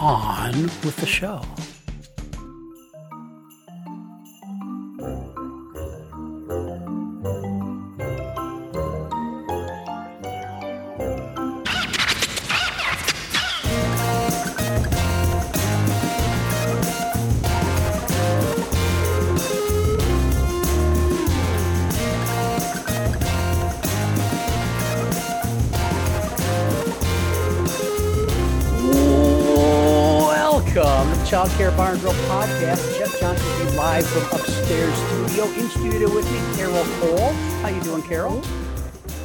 On with the show. Child Care Bar and Grill podcast. Jeff Johnson is live from upstairs studio. In studio with me, Carol Cole. How you doing, Carol?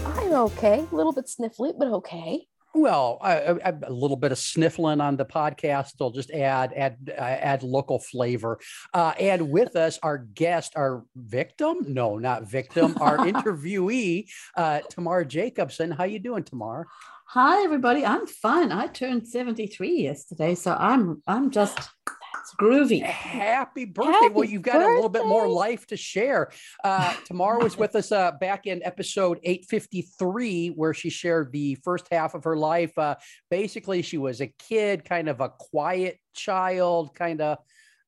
I'm okay. A little bit sniffly, but okay. Well, I, I, I- a little bit of sniffling on the podcast. I'll just add add uh, add local flavor. Uh, and with us, our guest, our victim? No, not victim. Our interviewee, uh, Tamar Jacobson. How you doing, Tamar? Hi everybody, I'm fine. I turned 73 yesterday, so I'm I'm just groovy. Happy birthday! Happy well, you've got a little bit more life to share. Uh, Tamar was with us uh, back in episode 853, where she shared the first half of her life. Uh, basically, she was a kid, kind of a quiet child, kind of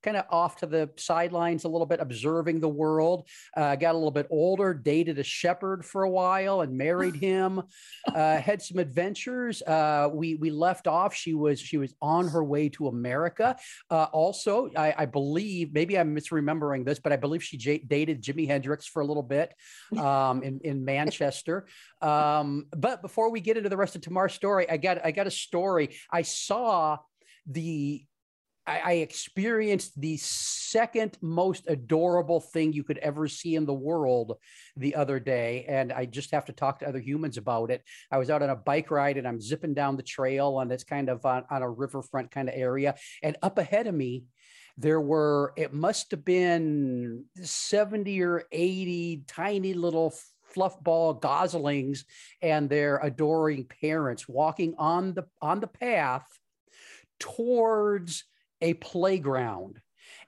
kind of off to the sidelines a little bit, observing the world. Uh, got a little bit older, dated a shepherd for a while, and married him. Uh, had some adventures. Uh, we we left off. She was she was on her way to America. Uh, also, I, I believe maybe I'm misremembering this, but I believe she j- dated Jimi Hendrix for a little bit um, in in Manchester. Um, but before we get into the rest of Tamar's story, I got I got a story. I saw the I, I experienced the second most adorable thing you could ever see in the world the other day. And I just have to talk to other humans about it. I was out on a bike ride and I'm zipping down the trail and it's kind of on, on a riverfront kind of area. And up ahead of me, there were, it must have been 70 or 80 tiny little fluffball goslings and their adoring parents walking on the on the path towards a playground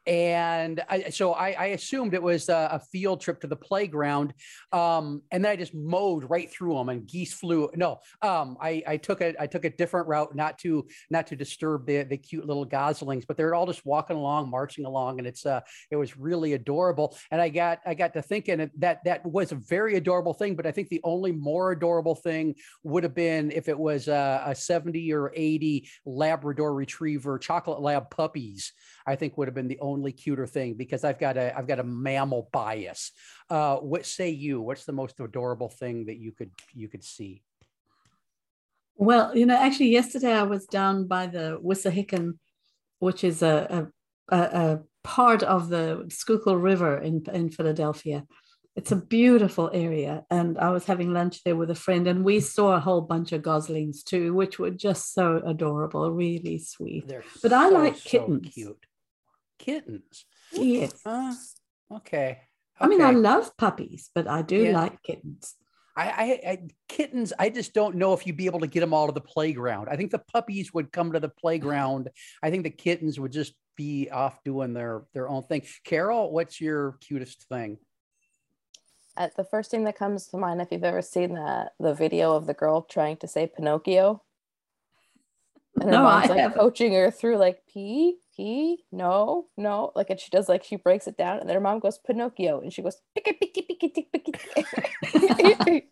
and I, so I, I assumed it was a, a field trip to the playground, um, and then I just mowed right through them, and geese flew. No, um, I, I took a I took a different route, not to not to disturb the the cute little goslings, but they're all just walking along, marching along, and it's uh it was really adorable. And I got I got to thinking that that was a very adorable thing, but I think the only more adorable thing would have been if it was a, a 70 or 80 Labrador Retriever chocolate lab puppies. I think would have been the only cuter thing because I've got a I've got a mammal bias. Uh, what say you? What's the most adorable thing that you could you could see? Well, you know, actually, yesterday I was down by the Wissahickon, which is a, a, a, part of the Schuylkill River in, in Philadelphia. It's a beautiful area. And I was having lunch there with a friend, and we saw a whole bunch of goslings too, which were just so adorable, really sweet. They're But I so, like so kittens. cute. Kittens. Yes. Uh, okay. I mean, I love puppies, but I do Yeah. like kittens. I, I, I kittens. I just don't know if you'd be able to get them all to the playground. I think the puppies would come to the playground. I think the kittens would just be off doing their their own thing. Carol, what's your cutest thing? Uh, the first thing that comes to mind, if you've ever seen the the video of the girl trying to say Pinocchio, and her No, mom's I like haven't. coaching her through like P P no no like and she does like she breaks it down and then her mom goes Pinocchio and she goes picky picky picky tick, picky.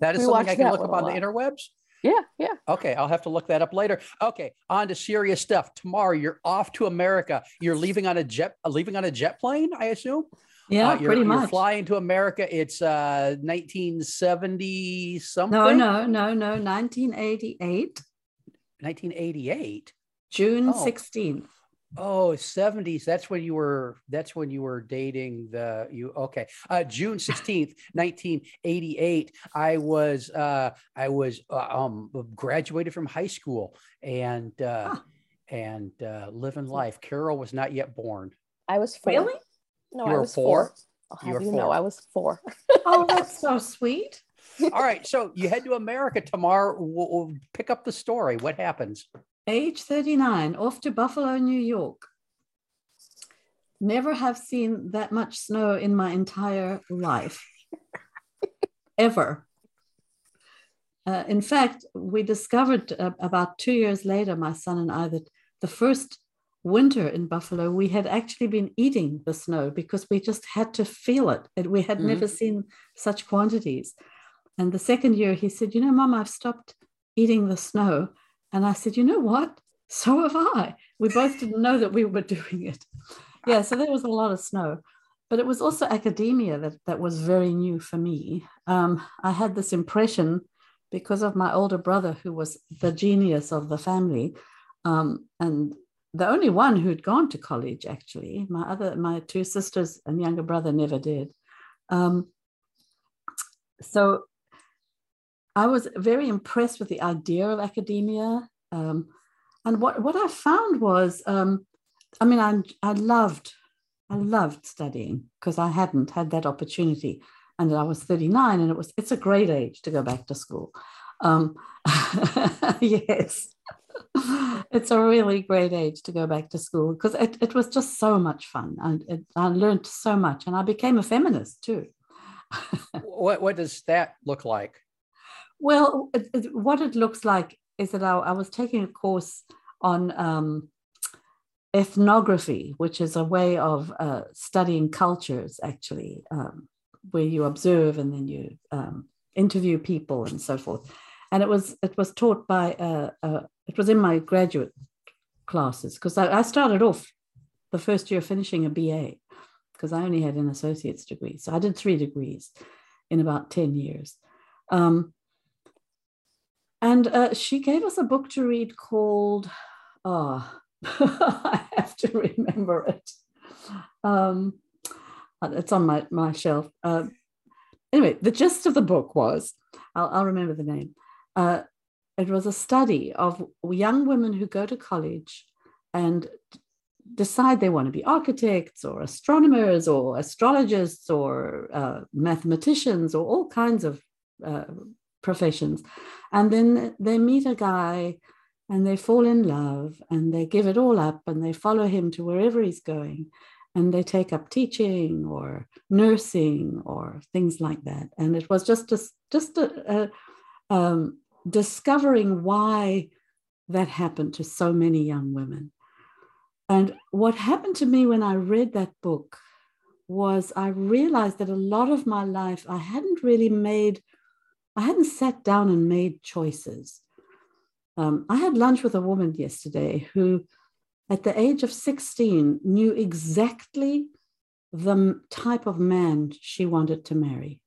That is We something watched I can look up on the interwebs. yeah yeah Okay, I'll have to look that up later. Okay, on to serious stuff. Tomorrow, you're off to America. You're leaving on a jet, uh, leaving on a jet plane, I assume. Yeah, Uh, you're, pretty you're much. flying to America. It's uh 1970 something. No, no, no, no. 1988, 1988. June Oh. 16th. Oh, 70s. That's when you were that's when you were dating the you okay. Uh June 16th, 1988. I was uh I was uh, um graduated from high school and uh huh. and uh living life. Carol was not yet born. I was four. Really? No, you I was four. four. I'll have you, you know I was four. oh, that's so sweet. All right. So you head to America tomorrow. We'll, we'll pick up the story. What happens? Age 39, off to Buffalo, New York. Never have seen that much snow in my entire life, ever. Uh, in fact, we discovered uh, about two years later, my son and I, that the first winter in Buffalo, we had actually been eating the snow because we just had to feel it. And we had mm-hmm. never seen such quantities. And the second year, he said, You know, Mom, I've stopped eating the snow. And I said, You know what? So have I. We both didn't know that we were doing it. Yeah, so there was a lot of snow. But it was also academia that, that was very new for me. Um, I had this impression because of my older brother, who was the genius of the family. Um, and the only one who'd gone to college actually my other my two sisters and younger brother never did um, so i was very impressed with the idea of academia um, and what, what i found was um, i mean I, I loved i loved studying because i hadn't had that opportunity and i was 39 and it was it's a great age to go back to school um, yes it's a really great age to go back to school because it, it was just so much fun and it, I learned so much and I became a feminist too. what, what does that look like? Well, what it looks like is that I, I was taking a course on um, ethnography, which is a way of uh, studying cultures actually, um, where you observe and then you um, interview people and so forth and it was it was taught by uh, uh, it was in my graduate classes because I, I, started off the first year finishing a BA because I only had an associate's degree, so I did three degrees in about ten years. Um, and uh, she gave us a book to read called, oh, I have to remember it. Um, it's on my, my shelf. Uh, anyway, the gist of the book was I'll, I'll remember the name uh, it was a study of young women who go to college and decide they want to be architects or astronomers or astrologists or uh, mathematicians or all kinds of uh, professions. And then they meet a guy and they fall in love and they give it all up and they follow him to wherever he's going and they take up teaching or nursing or things like that. And it was just a, just a, a um, discovering why that happened to so many young women. And what happened to me when I read that book was I realized that a lot of my life I hadn't really made, I hadn't sat down and made choices. Um, I had lunch with a woman yesterday who, at the age of 16, knew exactly the type of man she wanted to marry.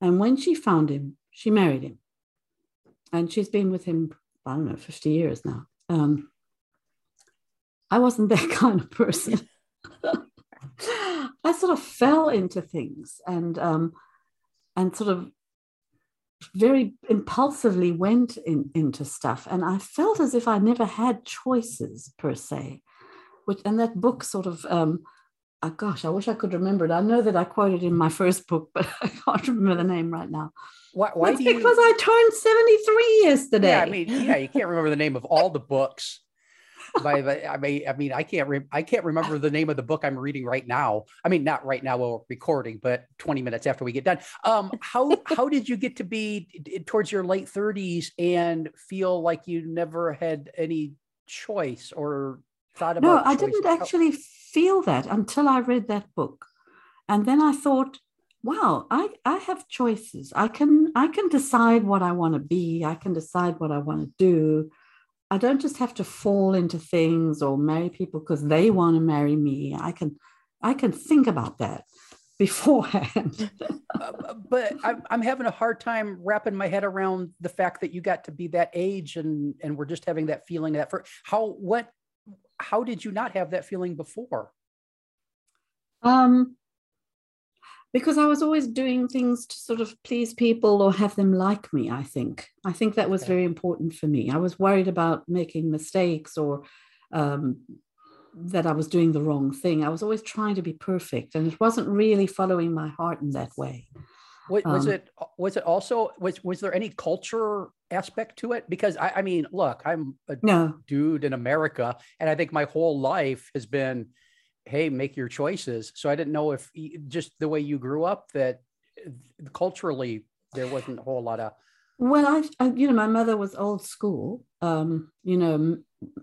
And when she found him, she married him and she's been with him i don't know 50 years now um, i wasn't that kind of person i sort of fell into things and um, and sort of very impulsively went in, into stuff and i felt as if i never had choices per se which and that book sort of um, oh gosh i wish i could remember it i know that i quoted in my first book but i can't remember the name right now why, why That's because you... I turned 73 yesterday. Yeah, I mean, yeah, you can't remember the name of all the books. By the, I mean, I mean, I can't, re- I can't remember the name of the book I'm reading right now. I mean, not right now while we're recording, but 20 minutes after we get done. Um, how, how did you get to be towards your late 30s and feel like you never had any choice or thought about? No, I didn't actually feel that until I read that book, and then I thought, wow i i have choices i can i can decide what i want to be i can decide what i want to do i don't just have to fall into things or marry people because they want to marry me i can i can think about that beforehand uh, but I'm, I'm having a hard time wrapping my head around the fact that you got to be that age and and we're just having that feeling that for how what how did you not have that feeling before? Um, because I was always doing things to sort of please people or have them like me. I think I think that was very important for me. I was worried about making mistakes or um, that I was doing the wrong thing. I was always trying to be perfect, and it wasn't really following my heart in that way. Was Um, it was it also was was there any culture aspect to it? Because I, I mean, look, I'm a No, dude in America, and I think my whole life has been, hey, make your choices. So I didn't know if just the way you grew up that culturally there wasn't a whole lot of Well, I, I, you know, my mother was old school. Um, you know,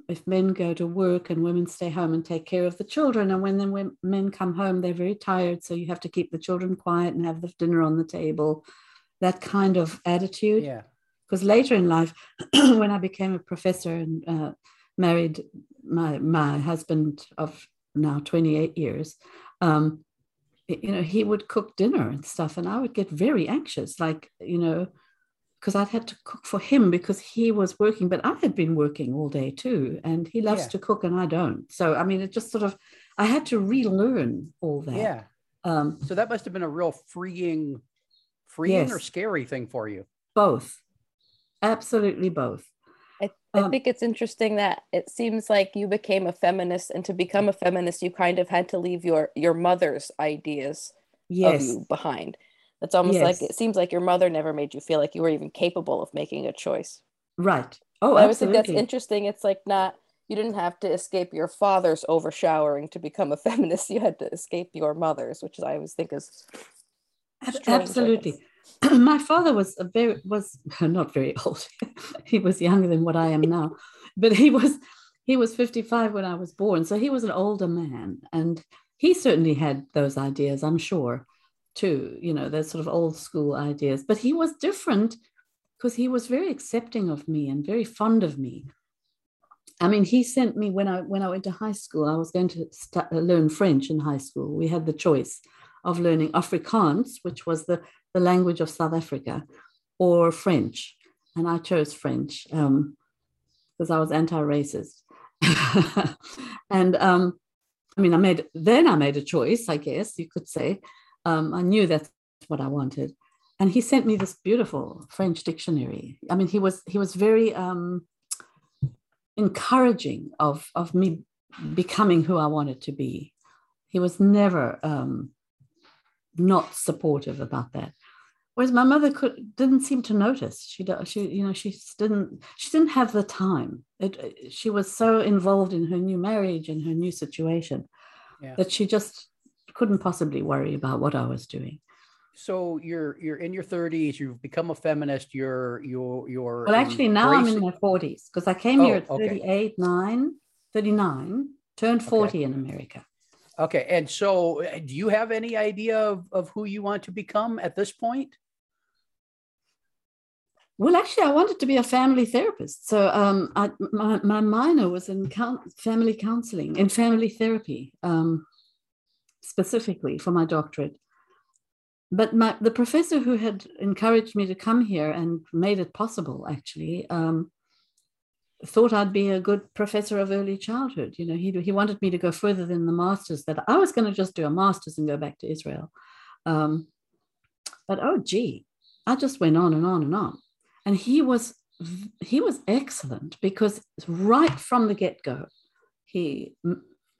if men go to work and women stay home and take care of the children, and when the men come home, they're very tired, so you have to keep the children quiet and have the dinner on the table. That kind of attitude. yeah. Because later in life, when I became a professor and uh, married my my husband of now twenty eight years, um, you know, he would cook dinner and stuff, and I would get very anxious, like you know, because I'd had to cook for him because he was working, but I had been working all day too, and he loves Yeah. to cook and I don't. So I mean, it just sort of, I had to relearn all that. Yeah. Um, So that must have been a real freeing, freeing or scary thing for you. both, absolutely both. I, Um, think it's interesting that it seems like you became a feminist, and to become a feminist, you kind of had to leave your your mother's ideas of you behind. It's almost like it seems like your mother never made you feel like you were even capable of making a choice. right. Oh, I always think that's interesting. It's like not you didn't have to escape your father's overshowering to become a feminist. You had to escape your mother's, which I always think is Ab- strange, I Absolutely. My father was a very was not very old. he was younger than what I am now, but he was he was 55 when I was born, so he was an older man, and he certainly had those ideas. I'm sure, too. You know, those sort of old school ideas. But he was different because he was very accepting of me and very fond of me. I mean, he sent me when I when I went to high school. I was going to stu- learn French in high school. We had the choice of learning Afrikaans, which was the, the language of South Africa, or French. And I chose French because I was anti racist. and um, I mean, I made, then I made a choice, I guess you could say. Um, I knew that's what I wanted. And he sent me this beautiful French dictionary. I mean, he was he was very um, encouraging of of me becoming who I wanted to be. He was never um, not supportive about that. Whereas my mother could didn't seem to notice. She she you know she didn't she didn't have the time. It, it- she was so involved in her new marriage and her new situation Yeah. that she just couldn't possibly worry about what I was doing. So you're you're in your 30s. You've become a feminist. You're you're you're. Well, actually, now I'm in embracing- my 40s because I came here Oh, at okay. 38, 9, 39, turned 40 in America. Okay, and so uh, do you have any idea of, of who you want to become at this point? Well, actually, I wanted to be a family therapist. So um, I, my, my minor was in coun- family counseling, in family therapy, um, specifically for my doctorate. But my, the professor who had encouraged me to come here and made it possible, actually, um, thought I'd be a good professor of early childhood. You know, he, he wanted me to go further than the master's, that I was going to just do a master's and go back to Israel. Um, but oh, gee, I just went on and on and on and he was he was excellent because right from the get-go he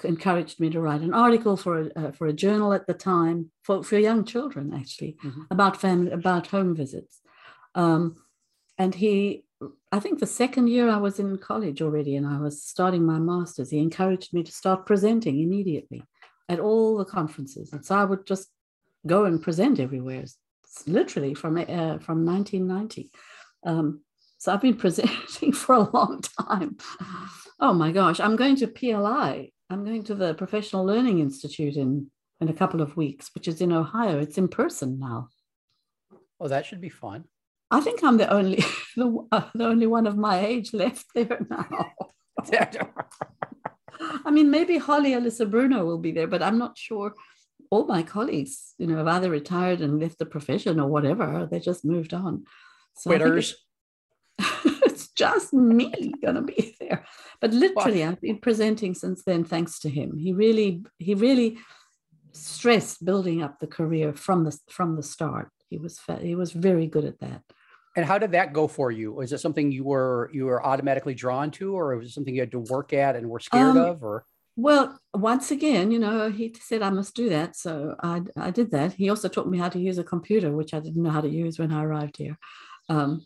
encouraged me to write an article for a, uh, for a journal at the time for, for young children actually Mhm. about family about home visits. Um, and he i think the second year i was in college already and i was starting my masters he encouraged me to start presenting immediately at all the conferences. And so i would just go and present everywhere literally from uh, from 1990 um, so I've been presenting for a long time. Oh my gosh, I'm going to PLI. I'm going to the Professional Learning Institute in, in a couple of weeks, which is in Ohio. It's in person now. Oh, that should be fun. I think I'm the only the, uh, the only one of my age left there now. I mean, maybe Holly Elissa Bruno will be there, but I'm not sure. All my colleagues, you know, have either retired and left the profession or whatever. They just moved on. So Quitters. it's just me going to be there. But literally, I've been presenting since then, thanks to him. He really, he really stressed building up the career from the from the start. He was he was very good at that. And how did that go for you? Was it something you were you were automatically drawn to, or was it something you had to work at and were scared um, of, or? Well, once again, you know, he said I must do that, so I I did that. He also taught me how to use a computer, which I didn't know how to use when I arrived here. Um,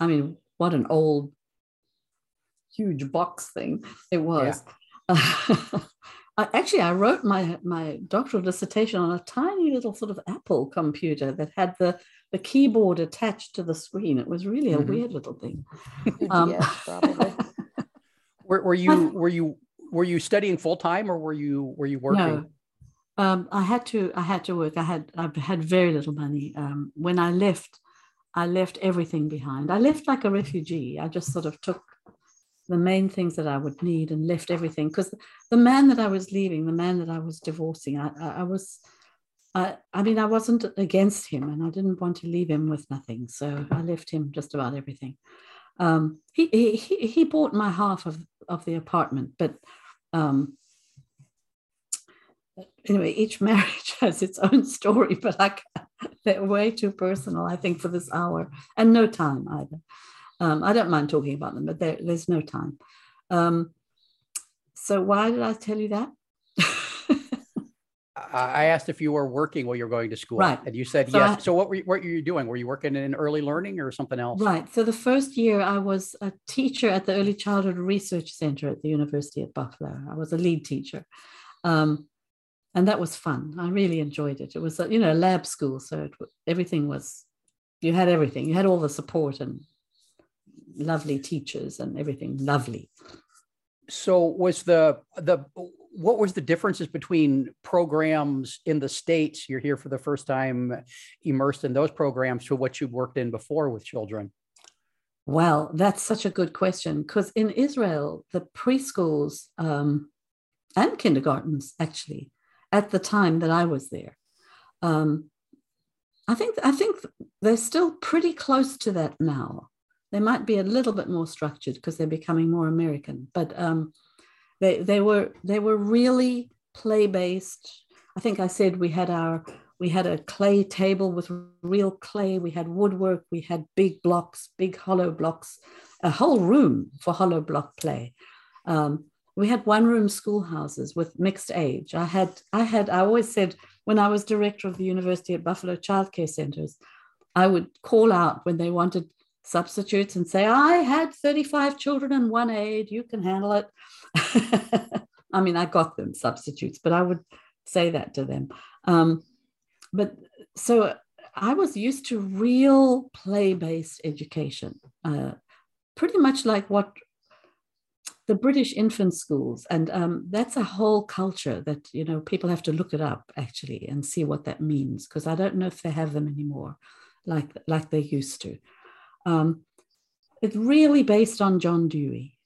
I mean, what an old, huge box thing it was. Yeah. I, actually, I wrote my my doctoral dissertation on a tiny little sort of Apple computer that had the the keyboard attached to the screen. It was really a mm-hmm. weird little thing. Um, yeah, probably. were, were you were you were you studying full time or were you were you working? No. Um, I had to I had to work. I had I had very little money. Um, when I left, I left everything behind. I left like a refugee. I just sort of took the main things that I would need and left everything because the man that I was leaving, the man that I was divorcing, I, I, I was, I, I mean, I wasn't against him and I didn't want to leave him with nothing. So I left him just about everything. Um, he, he, he bought my half of, of the apartment, but um, anyway, each marriage has its own story, but I they're way too personal, I think, for this hour, and no time either. Um, I don't mind talking about them, but there, there's no time. Um, so why did I tell you that? I asked if you were working while you were going to school, right? And you said so yes. I, so what were you, what were you doing? Were you working in early learning or something else? Right. So the first year, I was a teacher at the Early Childhood Research Center at the University of Buffalo. I was a lead teacher, um, and that was fun. I really enjoyed it. It was a, you know a lab school, so it, everything was you had everything. You had all the support and lovely teachers and everything lovely. So was the the what was the differences between programs in the states you're here for the first time immersed in those programs to what you'd worked in before with children well that's such a good question because in israel the preschools um, and kindergartens actually at the time that i was there um, i think i think they're still pretty close to that now they might be a little bit more structured because they're becoming more American, but um, they they were they were really play based. I think I said we had our we had a clay table with real clay. We had woodwork. We had big blocks, big hollow blocks, a whole room for hollow block play. Um, we had one room schoolhouses with mixed age. I had I had I always said when I was director of the University at Buffalo Childcare Centers, I would call out when they wanted substitutes and say, I had 35 children in one aid, you can handle it. I mean, I got them substitutes, but I would say that to them. Um, but so I was used to real play based education, uh, pretty much like what the British infant schools, and um, that's a whole culture that you know people have to look it up actually and see what that means because I don't know if they have them anymore, like like they used to. Um, it's really based on John Dewey.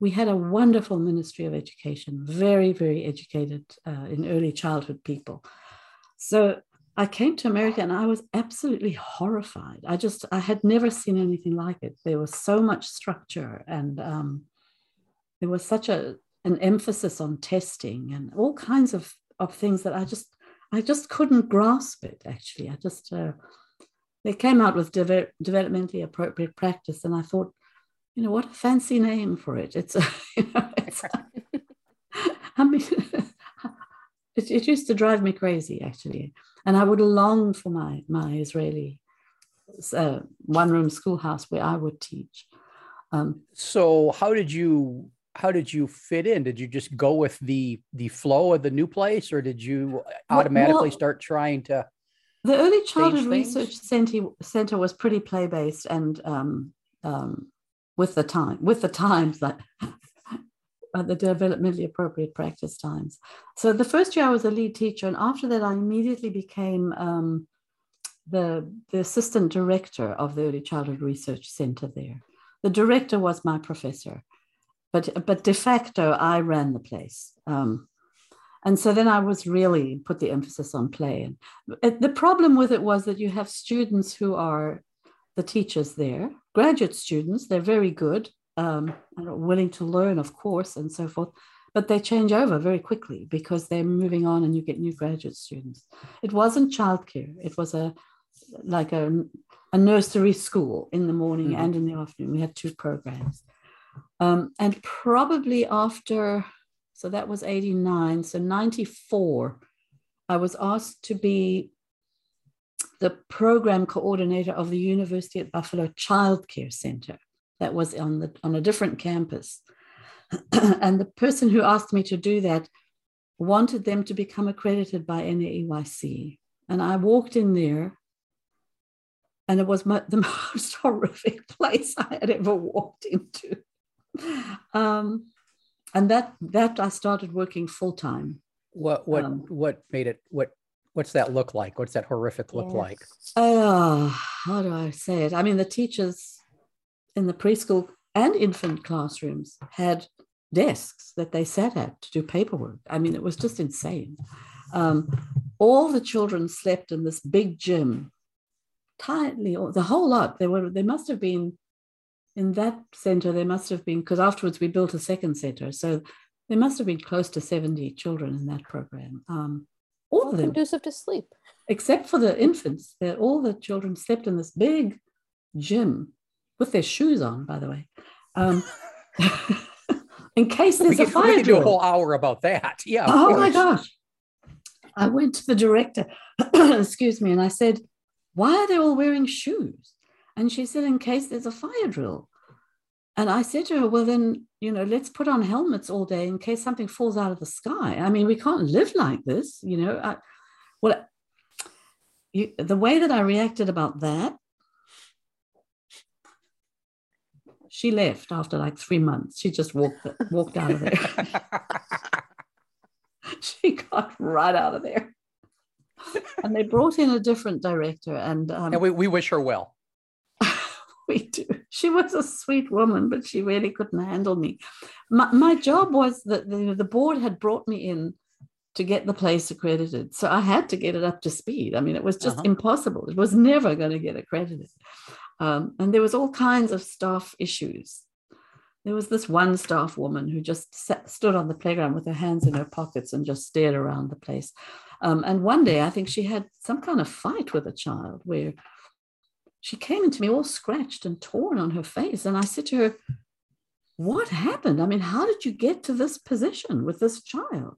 We had a wonderful Ministry of Education, very, very educated uh, in early childhood people. So I came to America and I was absolutely horrified. I just, I had never seen anything like it. There was so much structure and um, there was such a, an emphasis on testing and all kinds of, of things that I just, I just couldn't grasp it actually. I just, uh, they came out with de- developmentally appropriate practice, and I thought, you know, what a fancy name for it. It's, you know, it's I mean, it, it used to drive me crazy actually, and I would long for my my Israeli uh, one room schoolhouse where I would teach. Um, so how did you how did you fit in? Did you just go with the the flow of the new place, or did you automatically well, start trying to the early childhood research center, center was pretty play based and um, um, with the time with the times that uh, the developmentally appropriate practice times. So the first year I was a lead teacher, and after that I immediately became um, the the assistant director of the early childhood research center there. The director was my professor, but but de facto I ran the place. Um, and so then I was really put the emphasis on play. And the problem with it was that you have students who are the teachers there, graduate students. They're very good, um, willing to learn, of course, and so forth. But they change over very quickly because they're moving on, and you get new graduate students. It wasn't childcare; it was a like a, a nursery school in the morning mm-hmm. and in the afternoon. We had two programs, um, and probably after, so that was eighty nine. So ninety four, I was asked to be the program coordinator of the University at Buffalo Child Care Center that was on the on a different campus. and the person who asked me to do that wanted them to become accredited by NAEYC. And I walked in there, and it was my, the most horrific place I had ever walked into. Um, and that that I started working full time. What what um, what made it what what's that look like? What's that horrific look yeah. like? Oh, how do I say it? I mean, the teachers in the preschool and infant classrooms had desks that they sat at to do paperwork. I mean, it was just insane. Um, all the children slept in this big gym, tightly, the whole lot. There were, they must have been in that center. There must have been because afterwards we built a second center, so there must have been close to seventy children in that program. Um, all of them conducive to sleep except for the infants that all the children slept in this big gym with their shoes on by the way um, in case there's a fire we do a whole hour about that yeah oh course. my gosh i went to the director excuse me and i said why are they all wearing shoes and she said in case there's a fire drill and I said to her, well, then, you know, let's put on helmets all day in case something falls out of the sky. I mean, we can't live like this, you know. I, well, you, the way that I reacted about that, she left after like three months. She just walked walked out of there. she got right out of there. And they brought in a different director, and um, and we, we wish her well. we do. She was a sweet woman, but she really couldn't handle me. My, my job was that the, the board had brought me in to get the place accredited. So I had to get it up to speed. I mean, it was just uh-huh. impossible. It was never going to get accredited. Um, and there was all kinds of staff issues. There was this one staff woman who just sat, stood on the playground with her hands in her pockets and just stared around the place. Um, and one day, I think she had some kind of fight with a child where she came into me all scratched and torn on her face. And I said to her, What happened? I mean, how did you get to this position with this child?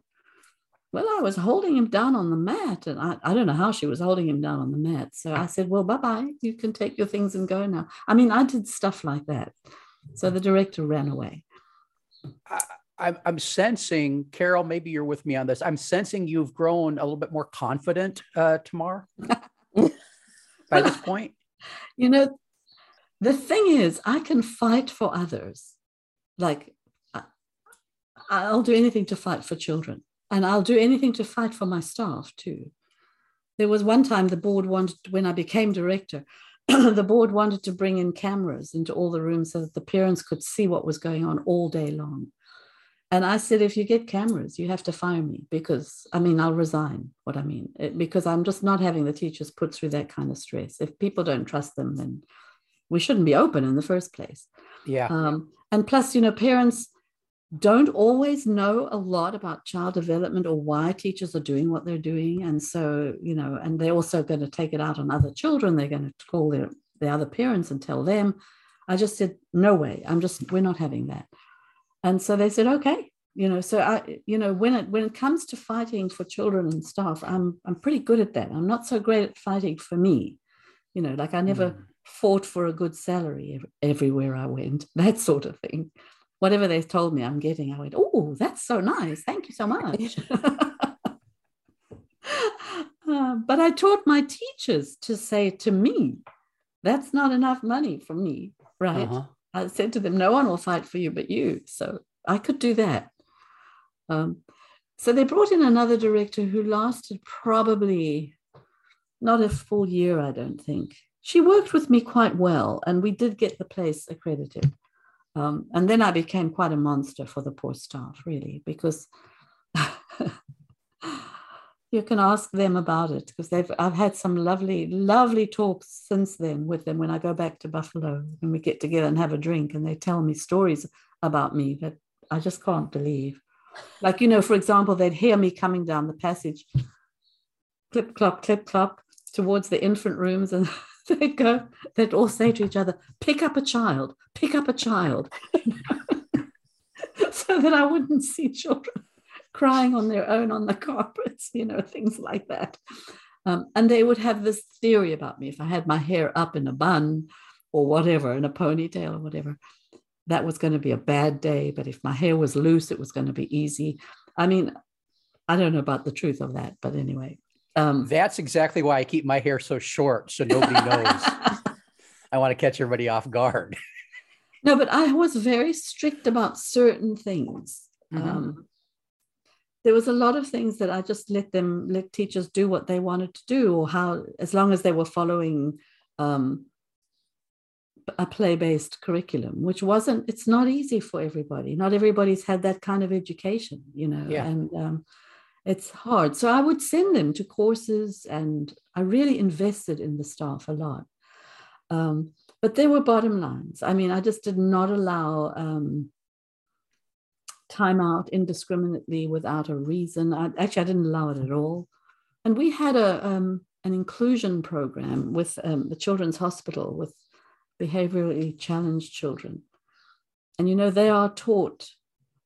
Well, I was holding him down on the mat, and I, I don't know how she was holding him down on the mat. So I said, Well, bye bye. You can take your things and go now. I mean, I did stuff like that. So the director ran away. I, I'm sensing, Carol, maybe you're with me on this. I'm sensing you've grown a little bit more confident, uh, Tamar, by this point. You know, the thing is, I can fight for others. Like, I'll do anything to fight for children, and I'll do anything to fight for my staff too. There was one time the board wanted, when I became director, the board wanted to bring in cameras into all the rooms so that the parents could see what was going on all day long. And I said, if you get cameras, you have to fire me because I mean, I'll resign. What I mean, it, because I'm just not having the teachers put through that kind of stress. If people don't trust them, then we shouldn't be open in the first place. Yeah. Um, and plus, you know, parents don't always know a lot about child development or why teachers are doing what they're doing. And so, you know, and they're also going to take it out on other children. They're going to call their, the other parents and tell them. I just said, no way. I'm just, we're not having that and so they said okay. You know so i you know when it when it comes to fighting for children and stuff i'm i'm pretty good at that. I'm not so great at fighting for me. You know like i never mm. fought for a good salary everywhere i went that sort of thing. Whatever they told me i'm getting i went oh that's so nice. Thank you so much. Uh, but i taught my teachers to say to me that's not enough money for me right? Uh-huh. I said to them, no one will fight for you but you. So I could do that. Um, so they brought in another director who lasted probably not a full year, I don't think. She worked with me quite well, and we did get the place accredited. Um, and then I became quite a monster for the poor staff, really, because you can ask them about it because they've I've had some lovely, lovely talks since then with them when I go back to Buffalo and we get together and have a drink and they tell me stories about me that I just can't believe. Like, you know, for example, they'd hear me coming down the passage, clip clop, clip clop, towards the infant rooms, and they'd go, they'd all say to each other, pick up a child, pick up a child. so that I wouldn't see children crying on their own on the carpets, you know, things like that. Um, and they would have this theory about me if I had my hair up in a bun or whatever, in a ponytail or whatever, that was going to be a bad day. But if my hair was loose, it was going to be easy. I mean, I don't know about the truth of that, but anyway. Um, That's exactly why I keep my hair so short, so nobody knows. I want to catch everybody off guard. no, but I was very strict about certain things. Mm-hmm. Um, there was a lot of things that I just let them let teachers do what they wanted to do, or how as long as they were following um, a play-based curriculum, which wasn't. It's not easy for everybody. Not everybody's had that kind of education, you know, yeah. and um, it's hard. So I would send them to courses, and I really invested in the staff a lot. Um, but there were bottom lines. I mean, I just did not allow um, time out indiscriminately without a reason. I, actually, I didn't allow it at all. And we had a um, an inclusion program with um, the Children's Hospital with behaviorally challenged children. And you know, they are taught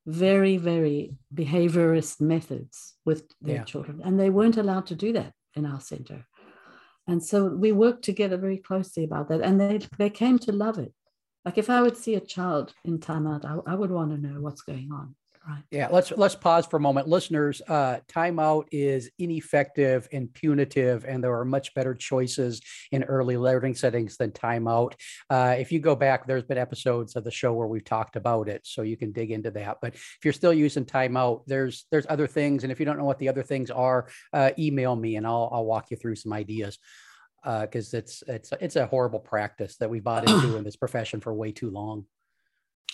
very, very behaviorist methods with their yeah. children, and they weren't allowed to do that in our center. And so we worked together very closely about that, and they they came to love it. Like if I would see a child in timeout, I, I would want to know what's going on. Right. Yeah, let's let's pause for a moment, listeners. Uh, timeout is ineffective and punitive, and there are much better choices in early learning settings than timeout. Uh, if you go back, there's been episodes of the show where we've talked about it, so you can dig into that. But if you're still using timeout, there's there's other things, and if you don't know what the other things are, uh, email me and I'll I'll walk you through some ideas because uh, it's it's it's a horrible practice that we bought into in this profession for way too long.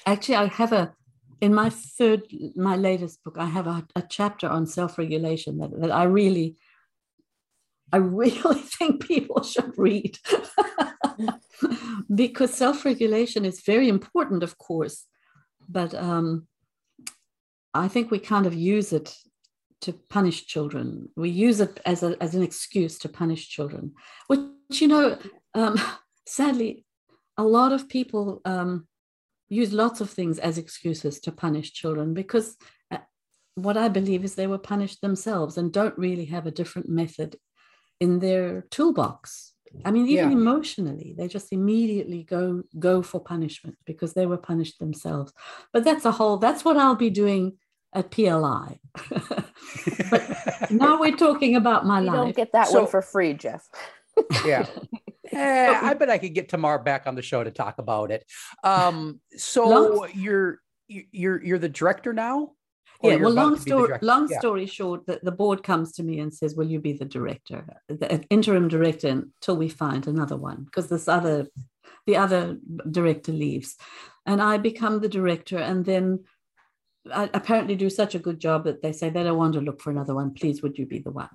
Actually, I have a in my third, my latest book, I have a, a chapter on self-regulation that, that I really, I really think people should read because self-regulation is very important, of course, but um, I think we kind of use it to punish children. We use it as, a, as an excuse to punish children, which, you know, um, sadly, a lot of people um, use lots of things as excuses to punish children because uh, what I believe is they were punished themselves and don't really have a different method in their toolbox. I mean, even yeah. emotionally, they just immediately go go for punishment because they were punished themselves. But that's a whole. That's what I'll be doing at PLI. but now we're talking about my you life. You don't get that so, one for free, Jeff. yeah. Eh, I bet I could get Tamar back on the show to talk about it. Um, so long, you're you're you're the director now. Yeah. Well, long story long yeah. story short, the, the board comes to me and says, "Will you be the director, the interim director, until we find another one?" Because this other, the other director leaves, and I become the director, and then I apparently do such a good job that they say they don't want to look for another one. Please, would you be the one?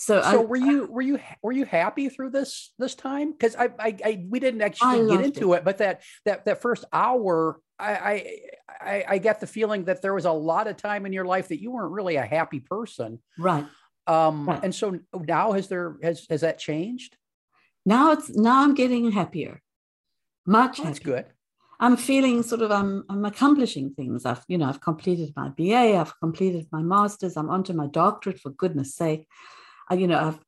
So, so I, were you were you were you happy through this this time? Because I, I, I we didn't actually get into it. it. but that that that first hour, I, I I get the feeling that there was a lot of time in your life that you weren't really a happy person, right? Um, right. and so now has there has has that changed? Now it's now I'm getting happier, much. That's good. I'm feeling sort of I'm I'm accomplishing things. I've you know I've completed my BA, I've completed my masters, I'm onto my doctorate for goodness sake you know, I've,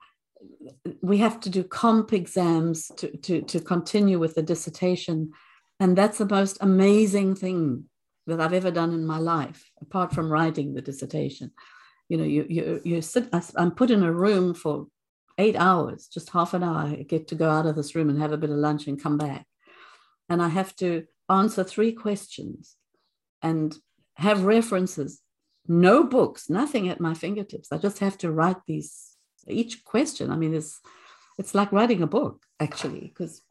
we have to do comp exams to, to, to continue with the dissertation. And that's the most amazing thing that I've ever done in my life, apart from writing the dissertation. You know, you, you, you sit, I'm put in a room for eight hours, just half an hour. I get to go out of this room and have a bit of lunch and come back. And I have to answer three questions and have references, no books, nothing at my fingertips. I just have to write these each question i mean it's it's like writing a book actually because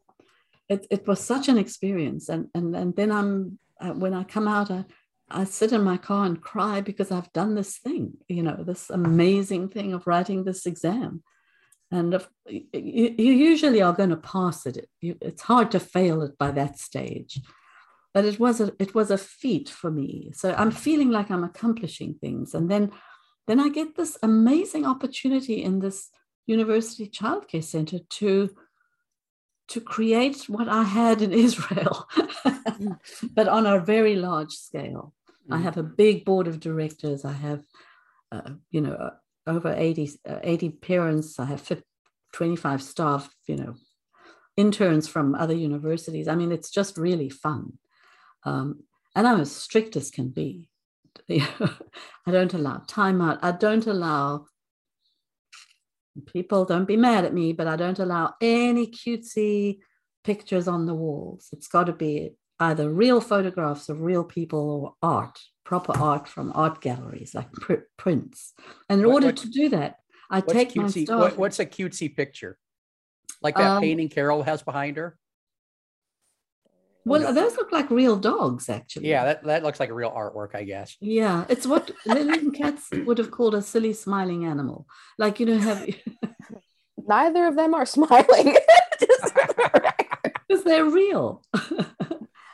it, it was such an experience and and and then i'm uh, when i come out I, I sit in my car and cry because I've done this thing, you know, this amazing thing of writing this exam. And if, you, you usually are going to pass it. It's hard to fail it by that stage. But it was a it was a feat for me. So I'm feeling like I'm accomplishing things. And then then I get this amazing opportunity in this university childcare center to to create what I had in Israel, but on a very large scale. Mm. I have a big board of directors. I have, uh, you know, uh, over 80, uh, 80 parents. I have 50, 25 staff, you know, interns from other universities. I mean, it's just really fun. Um, and I'm as strict as can be. I don't allow timeout. I don't allow people don't be mad at me, but I don't allow any cutesy pictures on the walls. It's got to be either real photographs of real people or art, proper art from art galleries like pr- prints. And in what, order what, to do that, I take cutesy, my stuff. What, what's a cutesy picture? Like that um, painting Carol has behind her? Well, those look like real dogs, actually. Yeah, that, that looks like a real artwork, I guess. Yeah, it's what Lilian Katz would have called a silly smiling animal. Like, you know, have neither of them are smiling. Because they're real.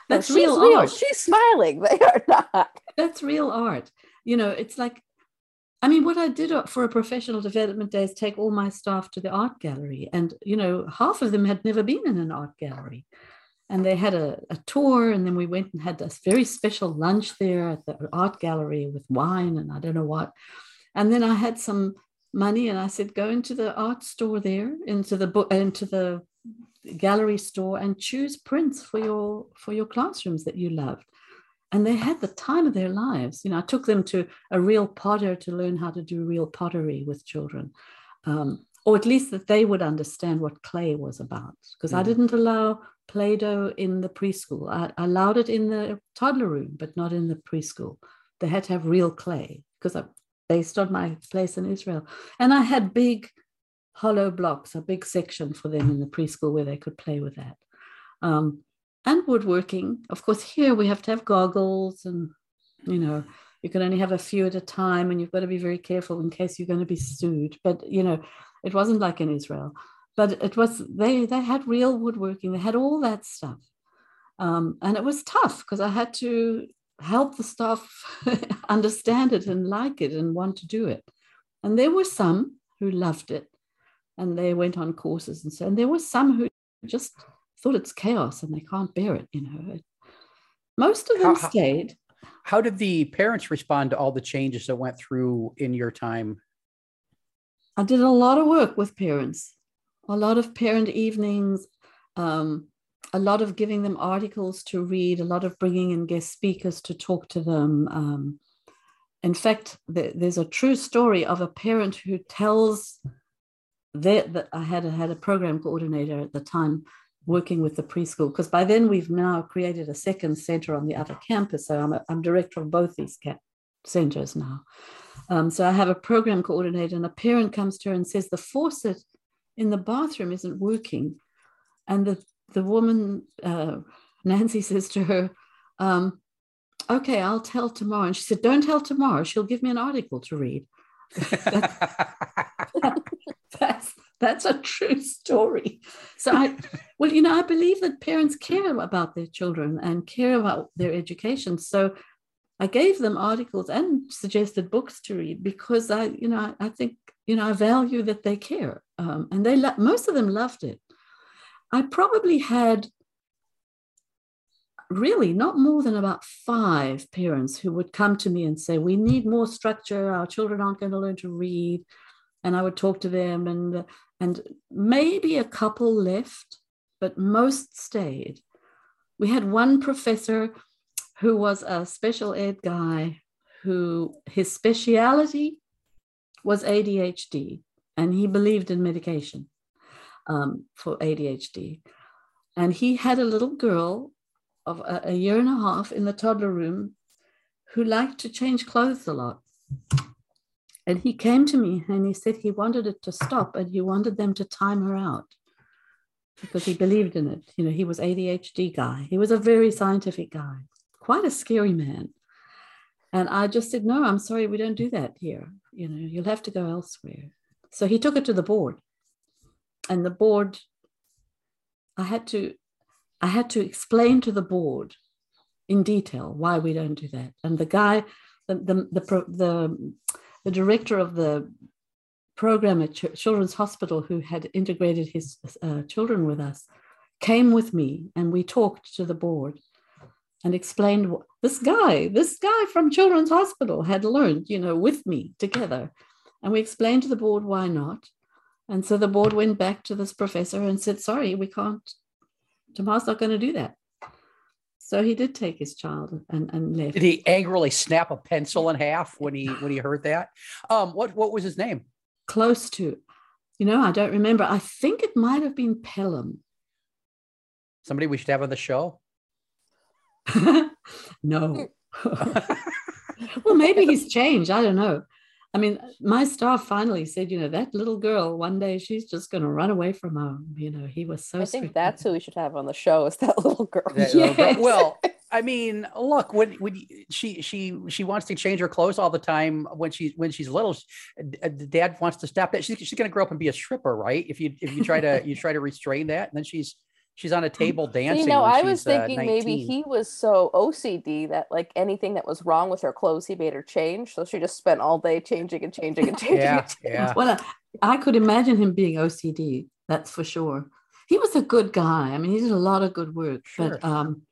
That's no, real, real art. She's smiling. They are not. That's real art. You know, it's like, I mean, what I did uh, for a professional development day is take all my staff to the art gallery. And, you know, half of them had never been in an art gallery and they had a, a, tour and then we went and had this very special lunch there at the art gallery with wine and i don't know what. And then i had some money and i said go into the art store there into the book into the gallery store and choose prints for your for your classrooms that you loved. And they had the time of their lives. You know i took them to a real potter to learn how to do real pottery with children um, or at least that they would understand what clay was about because mm. i didn't allow Play-Doh in the preschool. I, allowed it in the toddler room, but not in the preschool. They had to have real clay because I based on my place in Israel. And I had big hollow blocks, a big section for them in the preschool where they could play with that. Um, and woodworking. Of course, here we have to have goggles and, you know, you can only have a few at a time and you've got to be very careful in case you're going to be sued. But, you know, it wasn't like in Israel but it was they they had real woodworking. They had all that stuff. Um, and it was tough because i had to help the staff understand it and like it and want to do it. And there were some who loved it and they went on courses and so and there were some who just thought it's chaos and they can't bear it you know. Most of them how, stayed. How did the parents respond to all the changes that went through in your time? I did a lot of work with parents a lot of parent evenings, um, a lot of giving them articles to read, a lot of bringing in guest speakers to talk to them. Um, in fact, there's a true story of a parent who tells that, that I had a, had a program coordinator at the time working with the preschool because by then we've now created a second center on the other campus. So I'm, a, I'm director of both these centers now. Um, so I have a program coordinator, and a parent comes to her and says the faucet in the bathroom isn't working. And the, the woman, uh, Nancy, says to her, um, Okay, I'll tell tomorrow. And she said, Don't tell tomorrow. She'll give me an article to read. that's, that's a true story. So I, well, you know, I believe that parents care about their children and care about their education. So I gave them articles and suggested books to read because I, you know, I, I think you know, I value that they care. Um, and they lo- most of them loved it. I probably had really not more than about five parents who would come to me and say, We need more structure. Our children aren't going to learn to read. And I would talk to them, and, and maybe a couple left, but most stayed. We had one professor who was a special ed guy who his speciality was ADHD, and he believed in medication um, for ADHD. And he had a little girl of a, a year and a half in the toddler room who liked to change clothes a lot. And he came to me and he said he wanted it to stop and he wanted them to time her out because he believed in it. You know, he was ADHD guy. He was a very scientific guy, quite a scary man. And I just said, no, I'm sorry, we don't do that here. You know, you'll have to go elsewhere. So he took it to the board. And the board, I had to, I had to explain to the board in detail why we don't do that. And the guy, the the the, the, the director of the program at Ch- Children's Hospital, who had integrated his uh, children with us, came with me and we talked to the board and explained what, this guy, this guy from Children's Hospital had learned, you know, with me together. And we explained to the board why not. And so the board went back to this professor and said, sorry, we can't, Tamar's not going to do that. So he did take his child and, and left. Did he angrily snap a pencil in half when he when he heard that? Um, what what was his name? Close to, you know, I don't remember. I think it might have been Pelham. Somebody we should have on the show. no. well, maybe he's changed. I don't know. I mean, my staff finally said, you know, that little girl, one day she's just going to run away from home. You know, he was so. I think that's who we should have on the show is that little girl. That little girl. Well, I mean, look, when when she she she wants to change her clothes all the time when she's when she's little, uh, dad wants to stop that. She's, she's going to grow up and be a stripper, right? If you if you try to you try to restrain that, and then she's she's on a table dancing. You know, I was uh, thinking uh, maybe he was so OCD that like anything that was wrong with her clothes, he made her change. So she just spent all day changing and changing and changing. yeah, and changing. yeah. Well, I could imagine him being OCD. That's for sure. He was a good guy. I mean, he did a lot of good work, sure. but um,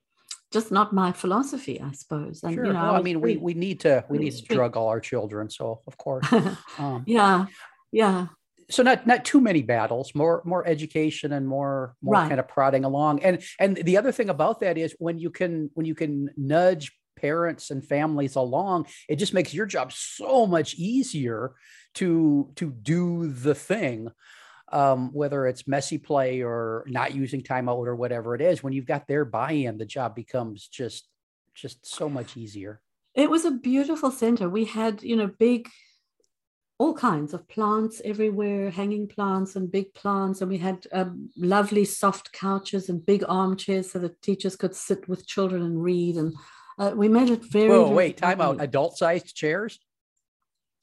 just not my philosophy, I suppose. And sure. you know, well, I, I mean, we we need to we need to drug all our children. So of course, um, yeah, yeah so not not too many battles more more education and more more right. kind of prodding along. And and the other thing about that is when you can when you can nudge parents and families along it just makes your job so much easier to to do the thing um, whether it's messy play or not using timeout or whatever it is. When you've got their buy-in the job becomes just just so much easier. It was a beautiful center. We had you know big all kinds of plants everywhere, hanging plants and big plants. And we had um, lovely soft couches and big armchairs so that teachers could sit with children and read. And uh, we made it very. Whoa, very wait, time out. Adult sized chairs?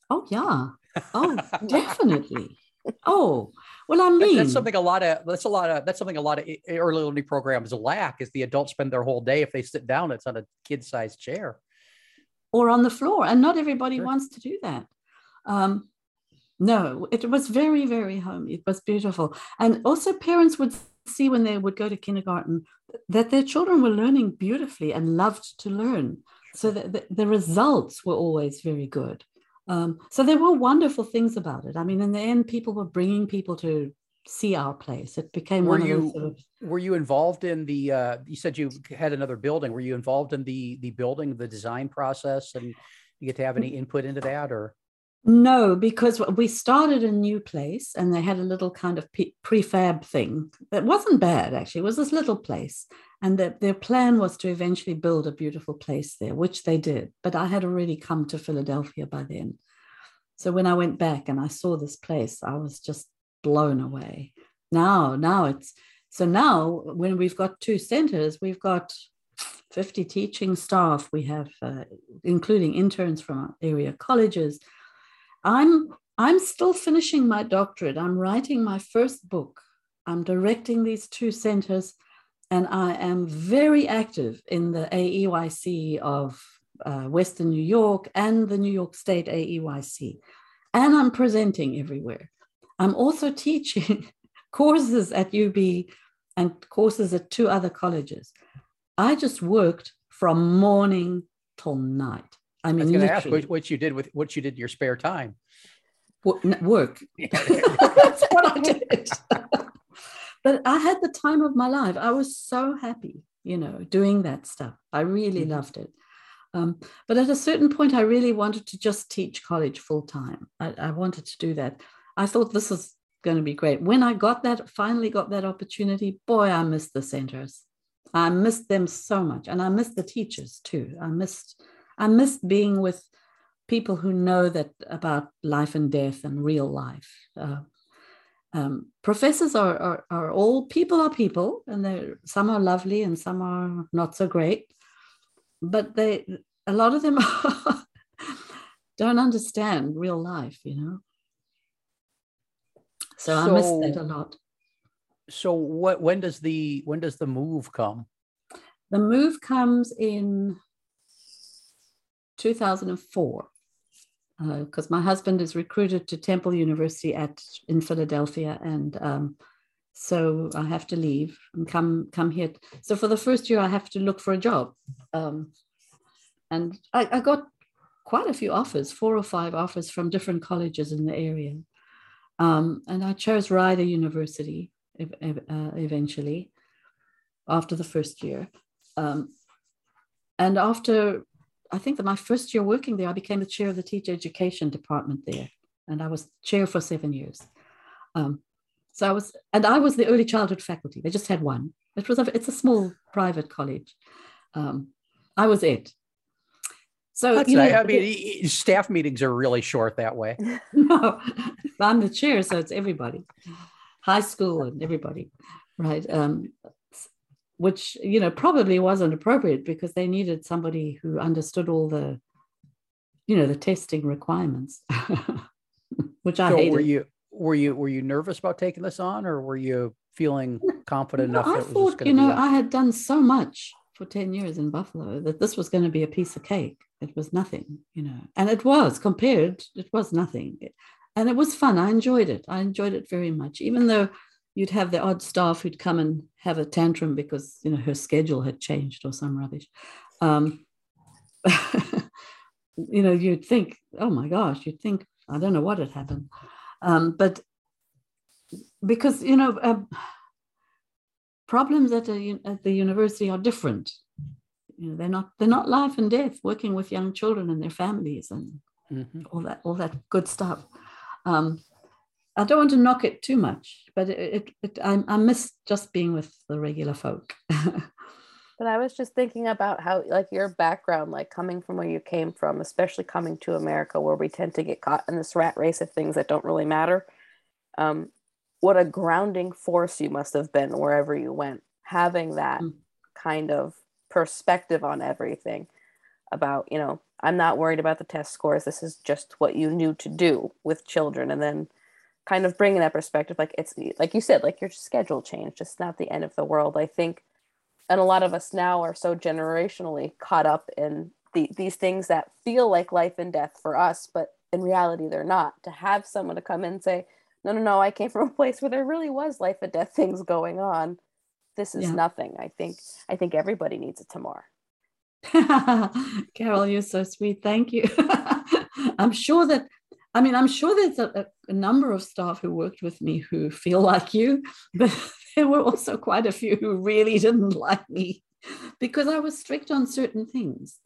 Oh, yeah. Oh, definitely. Oh, well, I mean, that's something a lot of that's a lot of that's something a lot of early learning programs lack is the adults spend their whole day if they sit down, it's on a kid sized chair or on the floor, and not everybody sure. wants to do that. Um, no, it was very, very homey. It was beautiful. And also, parents would see when they would go to kindergarten that their children were learning beautifully and loved to learn. So that the, the results were always very good. Um, so there were wonderful things about it. I mean, in the end, people were bringing people to see our place. It became were one you, sort of... Were you involved in the? Uh, you said you had another building. Were you involved in the the building, the design process, and you get to have any input into that, or? No, because we started a new place and they had a little kind of prefab thing that wasn't bad, actually. It was this little place. And the, their plan was to eventually build a beautiful place there, which they did. But I had already come to Philadelphia by then. So when I went back and I saw this place, I was just blown away. Now, now it's so now when we've got two centers, we've got 50 teaching staff, we have, uh, including interns from area colleges I'm I'm still finishing my doctorate. I'm writing my first book. I'm directing these two centers, and I am very active in the AEYC of uh, Western New York and the New York State AEYC. And I'm presenting everywhere. I'm also teaching courses at UB and courses at two other colleges. I just worked from morning till night. I mean, I was going to ask what, what, you did with what you did in your spare time. Work. That's what I did. but I had the time of my life. I was so happy, you know, doing that stuff. I really mm-hmm. loved it. Um, but at a certain point, I really wanted to just teach college full time. I, I wanted to do that. I thought this is going to be great. When I got that, finally got that opportunity, boy, I missed the centers. I missed them so much, and I missed the teachers too. I missed I miss being with people who know that about life and death and real life. Uh, um, professors are, are, are all people are people, and they some are lovely and some are not so great, but they a lot of them don't understand real life, you know. So, so I miss that a lot. So what when does the when does the move come? The move comes in 2004 because uh, my husband is recruited to Temple University at in Philadelphia, and um, so I have to leave and come come here. So for the first year, I have to look for a job, um, and I, I, got quite a few offers, four or five offers from different colleges in the area, um, and I chose Rider University uh, eventually after the first year, um, and after I think that my first year working there, I became the chair of the teacher education department there, and I was chair for seven years. Um, so I was, and I was the early childhood faculty. They just had one. It was a, it's a small private college. Um, I was it. So That's you know, I mean, staff meetings are really short that way. no, I'm the chair, so it's everybody, high school and everybody, right? Um, which you know probably wasn't appropriate because they needed somebody who understood all the you know the testing requirements which i so hated. were you were you were you nervous about taking this on or were you feeling confident no, enough i thought you know i had done so much for 10 years in buffalo that this was going to be a piece of cake. It was nothing you know and it was compared it was nothing. And it was fun. I enjoyed it. I enjoyed it very much even though you'd have the odd staff who'd come and have a tantrum because you know her schedule had changed or some rubbish. Um, you know, you'd think, oh my gosh, you'd think I don't know what had happened, um, but because you know uh, problems at, a, at the university are different. You know, they're not they're not life and death. Working with young children and their families and mm-hmm. all that all that good stuff. Um, I don't want to knock it too much, but it, it, it I, I miss just being with the regular folk. but I was just thinking about how, like, your background, like coming from where you came from, especially coming to America, where we tend to get caught in this rat race of things that don't really matter. Um, what a grounding force you must have been wherever you went, having that mm. kind of perspective on everything about, you know, I'm not worried about the test scores. This is just what you knew to do with children. And then kind of bringing that perspective like it's like you said like your schedule changed it's not the end of the world. I think and a lot of us now are so generationally caught up in the, these things that feel like life and death for us but in reality they're not. To have someone to come in and say no no no i came from a place where there really was life and death things going on this is yeah. nothing. I think i think everybody needs it tomorrow. Carol you're so sweet. Thank you. I'm sure that I mean, I'm sure there's a, a, number of staff who worked with me who feel like you, but there were also quite a few who really didn't like me because I was strict on certain things.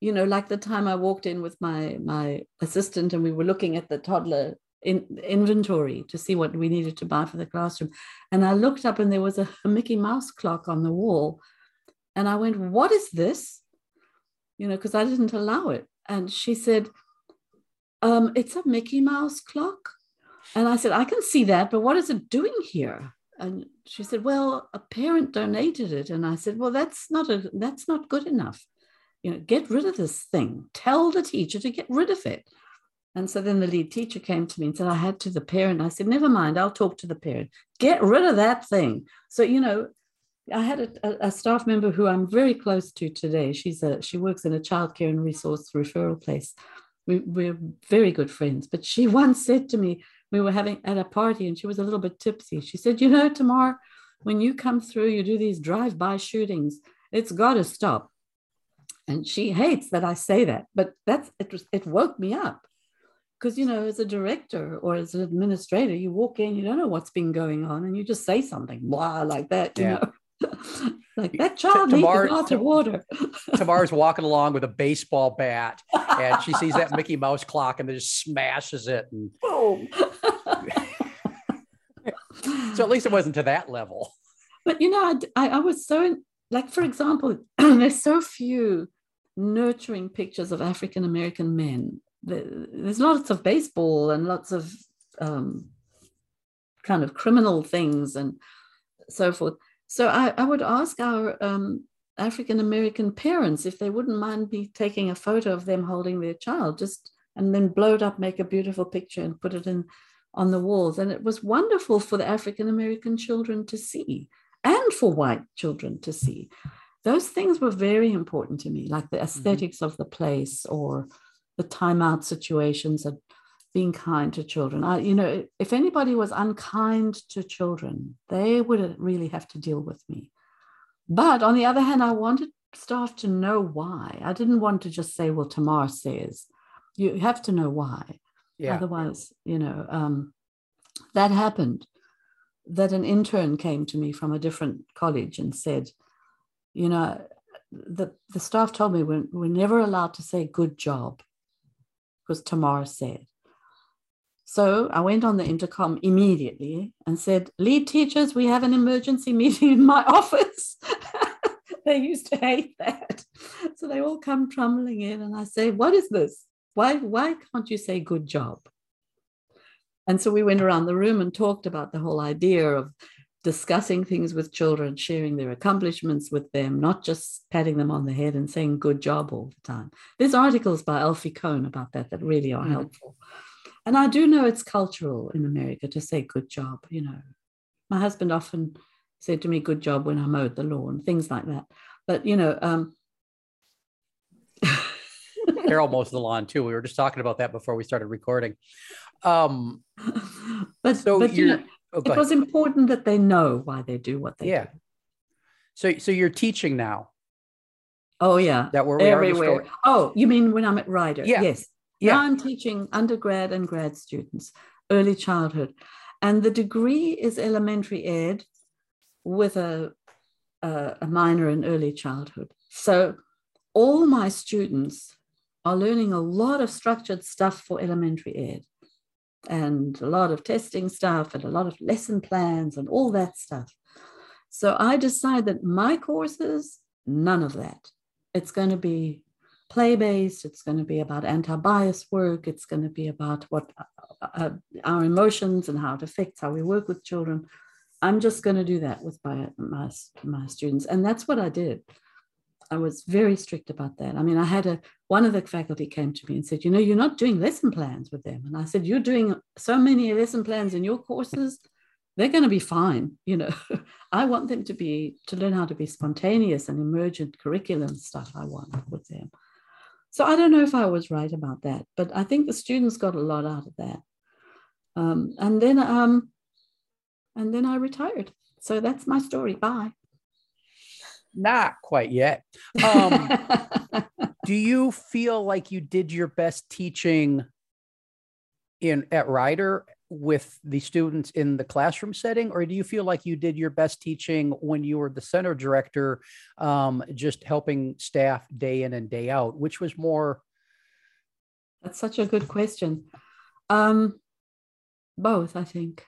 You know, like the time I walked in with my my assistant and we were looking at the toddler in, inventory to see what we needed to buy for the classroom, and I looked up and there was a, a Mickey Mouse clock on the wall, and I went, "What is this?" You know, because I didn't allow it, and she said um, it's a Mickey Mouse clock. And I said, I can see that, but what is it doing here? And she said, Well, a parent donated it. And I said, Well, that's not a that's not good enough. You know, get rid of this thing. Tell the teacher to get rid of it. And so then the lead teacher came to me and said, I had to the parent. I said, Never mind, I'll talk to the parent. Get rid of that thing. So, you know, I had a, a, staff member who I'm very close to today. She's a she works in a childcare and resource referral place. We, we're very good friends. But she once said to me, we were having at a party and she was a little bit tipsy. She said, You know, Tamar, when you come through, you do these drive by shootings, it's got to stop. And she hates that I say that, but that's it, was, it woke me up. Because, you know, as a director or as an administrator, you walk in, you don't know what's been going on, and you just say something, blah, like that, you yeah. know. like that child Tamar, needs glass of water. Tamar's walking along with a baseball bat, and she sees that Mickey Mouse clock and then just smashes it. And boom. so at least it wasn't to that level. But you know, I, I was so like, for example, there's so few nurturing pictures of African American men. There's lots of baseball and lots of um, kind of criminal things and so forth. So I, I would ask our um, African American parents if they wouldn't mind me taking a photo of them holding their child, just and then blow it up, make a beautiful picture, and put it in on the walls. And it was wonderful for the African American children to see and for white children to see. Those things were very important to me, like the esthetics mm-hmm. of the place or the timeout situations and being kind to children. I, you know, if anybody was unkind to children, they would really have to deal with me. But on the other hand, I wanted staff to know why. I didn't want to just say, well, Tamar says. You have to know why. Yeah. Otherwise, you know, um, that happened. That an intern came to me from a different college and said, you know, the, the staff told me we're, we're never allowed to say good job because Tamar said. So I went on the intercom immediately and said, Lead teachers, we have an emergency meeting in my office. they used to hate that. So they all come trundling in, and I say, What is this? Why, why can't you say good job? And so we went around the room and talked about the whole idea of discussing things with children, sharing their accomplishments with them, not just patting them on the head and saying good job all the time. There's articles by Alfie Kohn about that that really are mm. helpful. And I do know it's cultural in America to say good job. You know, my husband often said to me, good job when I mowed the lawn, things like that. But, you know, um, Carol mows the lawn too. We were just talking about that before we started recording. Um, but so but, you know, oh, it was important that they know why they do what they yeah. do. So so you're teaching now. Oh yeah, that where we everywhere. Oh, you mean when I'm at Rider? Yeah. Yes. Yeah. Now I'm teaching undergrad and grad students, early childhood, and the degree is elementary ed, with a a, a minor in early childhood. So all my students are learning a lot of structured stuff for elementary ed and a lot of testing stuff and a lot of lesson plans and all that stuff. So I decided that my courses, none of that. It's going to be play based, it's going to be about anti bias work, it's going to be about what uh, uh, our emotions and how it affects how we work with children. I'm just going to do that with my, my, my students. And that's what I did. I was very strict about that. I mean, I had a one of the faculty came to me and said, "You know, you're not doing lesson plans with them." And I said, "You're doing so many lesson plans in your courses; they're going to be fine. You know, I want them to be to learn how to be spontaneous and emergent curriculum stuff. I want with them." So I don't know if I was right about that, but I think the students got a lot out of that. Um, and then, um, and then I retired. So that's my story. Bye. Not quite yet. Um, do you feel like you did your best teaching in at Rider with the students in the classroom setting, or do you feel like you did your best teaching when you were the center director, um, just helping staff day in and day out? Which was more? That's such a good question. Um, both, I think.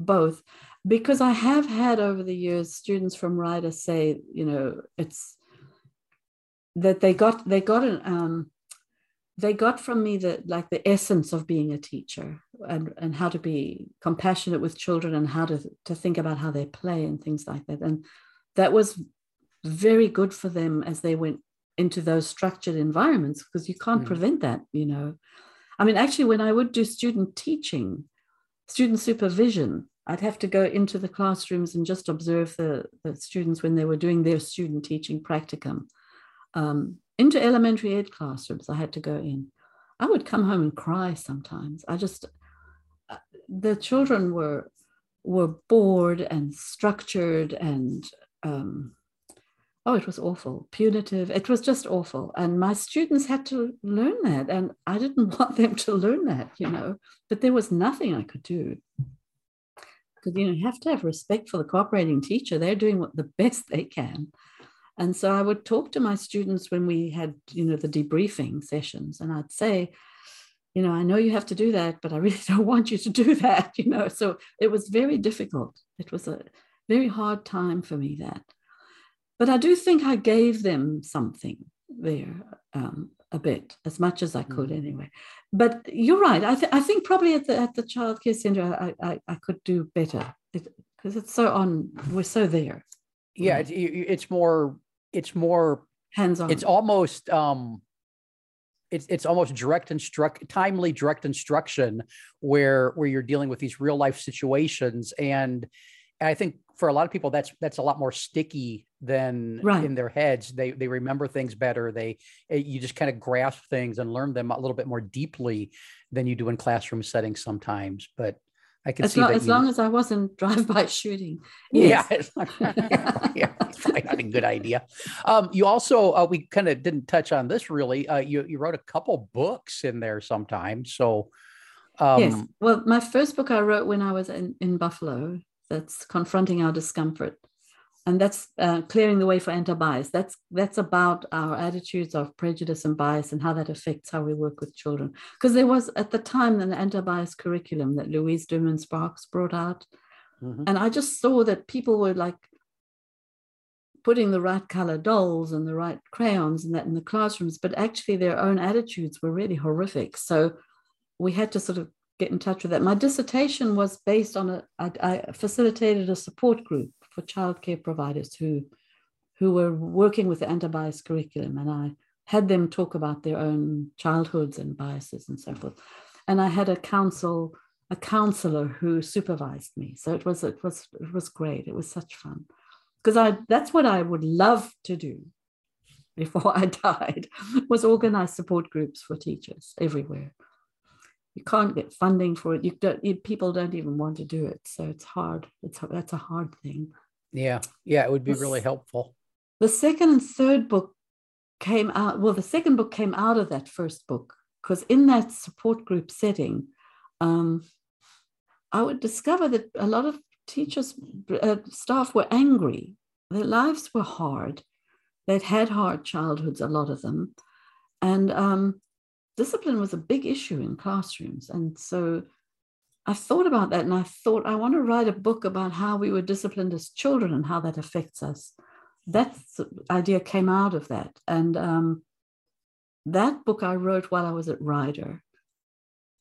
Both because I have had over the years students from Rider say, you know, it's that they got they got an um, they got from me the like the essence of being a teacher and and how to be compassionate with children and how to to think about how they play and things like that and that was very good for them as they went into those structured environments because you can't mm. prevent that you know i mean actually when i would do student teaching student supervision I'd have to go into the classrooms and just observe the, the students when they were doing their student teaching practicum. Um, into elementary ed classrooms, I had to go in. I would come home and cry sometimes. I just, uh, the children were were bored and structured and um, oh, it was awful, punitive. It was just awful. And my students had to learn that. And I didn't want them to learn that, you know, but there was nothing I could do because you know you have to have respect for the cooperating teacher they're doing what the best they can and so i would talk to my students when we had you know the debriefing sessions and i'd say you know i know you have to do that but i really don't want you to do that you know so it was very difficult it was a very hard time for me that but i do think i gave them something there um, a bit as much as i could mm. anyway but you're right. I, th- I think probably at the at the childcare center, I, I, I could do better because it, it's so on. We're so there. Yeah, it's, it's more. It's more hands on. It's almost um, it's it's almost direct instruct timely direct instruction where where you're dealing with these real life situations and I think for a lot of people that's that's a lot more sticky than Right. in their heads they they remember things better they eh, you just kind of grasp things and learn them a little bit more deeply than you do in classroom settings sometimes but I can As, see lo- that as you- long as I wasn't drive-by shooting. yeah, Yes. yeah, yeah, it's probably not a good idea. Um, you also uh, we kind of didn't touch on this really. Uh, you you wrote a couple books in there sometimes. So um, yes. Well, my first book I wrote when I was in, in Buffalo, that's confronting our discomfort. And that's uh, clearing the way for anti-bias. That's that's about our attitudes of prejudice and bias and how that affects how we work with children. Because there was at the time an anti-bias curriculum that Louise Derman-Sparks brought out, mhm. and I just saw that people were like putting the right color dolls and the right crayons and that in the classrooms, but actually their own attitudes were really horrific. So we had to sort of get in touch with that. My dissertation was based on a, I, I facilitated a support group for childcare providers who, who were working with the anti-bias curriculum, and I had them talk about their own childhoods and biases and so forth. And I had a council, a counselor who supervised me. So it was it was it was great. It was such fun because I that's what I would love to do before I died was organize support groups for teachers everywhere. You can't get funding for it. You don't. You, people don't even want to do it, so it's hard. It's that's a hard thing. Yeah, yeah, it would be Yes. really helpful. The second and third book came out. Well, the second book came out of that first book because in that support group setting, um, I would discover that a lot of teachers, uh, staff were angry. Their lives were hard. They'd had hard childhoods, a lot of them, and um, discipline was a big issue in classrooms. And so I thought about that, and I thought I want to write a book about how we were disciplined as children and how that affects us that idea came out of that. And um, that book I wrote while I was at Rider.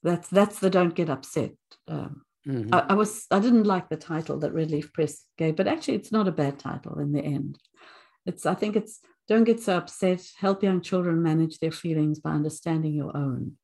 That's that's the Don't Get Upset. Um, Mhm. I, I was I didn't like the title that Redleaf Press gave, but actually it's not a bad title in the end. It's I think it's Don't Get So Upset. Help young children manage their feelings by understanding your own,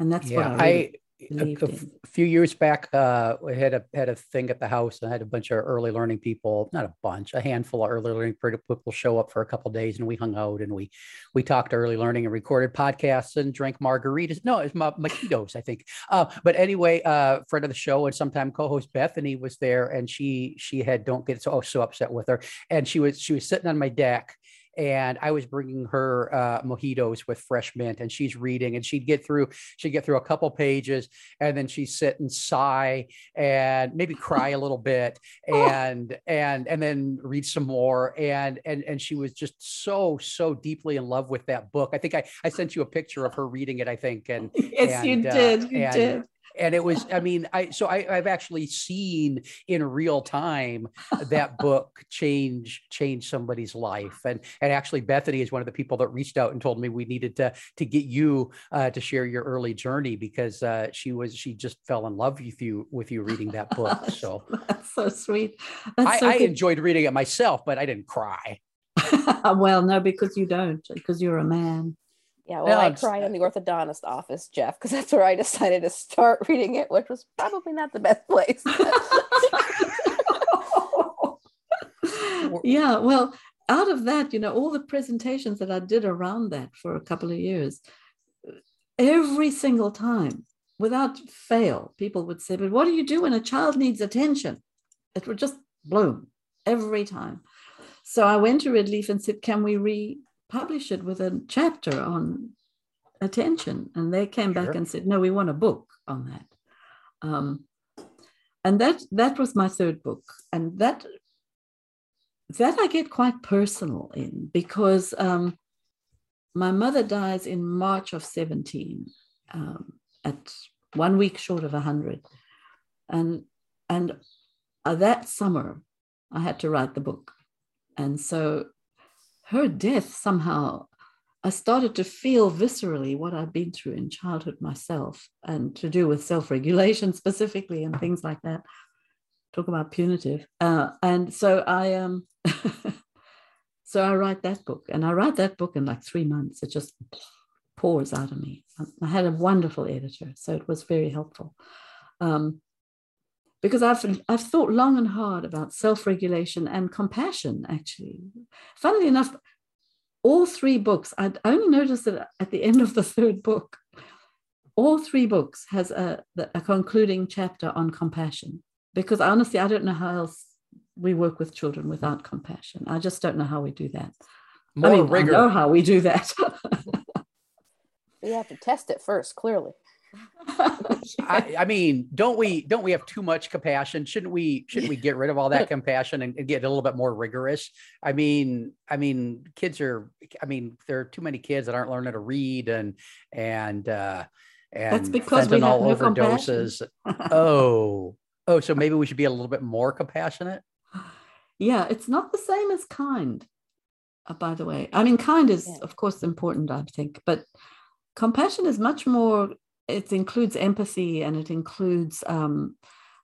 and that's what I, I a, a few years back, uh, we had a had a thing at the house, and I had a bunch of early learning people, not a bunch, a handful of early learning people show up for a couple days, and we hung out and we we talked early learning and recorded podcasts and drank margaritas. No, it's ma- mojitos, I think. Uh, but anyway, uh, friend of the show and sometime co-host Bethany was there, and she she had don't get so so upset with her, and she was she was sitting on my deck and I was bringing her uh, mojitos with fresh mint, and she's reading, and she'd get through, she'd get through a couple pages, and then she'd sit and sigh and maybe cry a little bit, and and and then read some more, and and and she was just so so deeply in love with that book. I think I I sent you a picture of her reading it, I think, and yes, you and, uh, did. You and- did. And it was i mean i so I, i've actually seen in real time that book change change somebody's life and and actually bethany is one of the people that reached out and told me we needed to to get you uh, to share your early journey because uh, she was she just fell in love with you with you reading that book so that's so sweet. That's I, so I enjoyed reading it myself but i didn't cry well, no, because you don't, because you're a man. Yeah, well, No, I cried in the orthodontist office, Jeff, because that's where I decided to start reading it, which was probably not the best place. yeah, well, out of that, you know, all the presentations that I did around that for a couple of years, every single time, without fail, people would say, But what do you do when a child needs attention? It would just bloom every time. So I went to Redleaf and said, Can we republish it with a chapter on attention? And they came back and said, No, we want a book on that. Um, and that that was my third book and that that i get quite personal in because um, my mother dies in march of 17 um, at one week short of 100 and and uh, that summer i had to write the book and so her death somehow i started to feel viscerally what i'd been through in childhood myself and to do with self-regulation specifically and things like that talk about punitive uh, and so i um so i write that book and i write that book in like three months it just pours out of me. I had a wonderful editor, so it was very helpful. Um, because I've I've thought long and hard about self-regulation and compassion. Actually, funnily enough, all three books. I only noticed that at the end of the third book, all three books has a, a concluding chapter on compassion. Because honestly, I don't know how else we work with children without compassion. I just don't know how we do that. More I mean, rigor. I know how we do that. we have to test it first, clearly. I, I, mean, don't we don't we have too much compassion? Shouldn't we shouldn't we get rid of all that compassion and, and, get a little bit more rigorous? I mean, I mean, kids are. I mean, there are too many kids that aren't learning to read and and uh, and that's because we have no overdoses. oh, oh, so maybe we should be a little bit more compassionate. Yeah, it's not the same as kind. Uh, by the way, I mean, kind is of course important, I think, but compassion is much more it includes empathy and it includes um,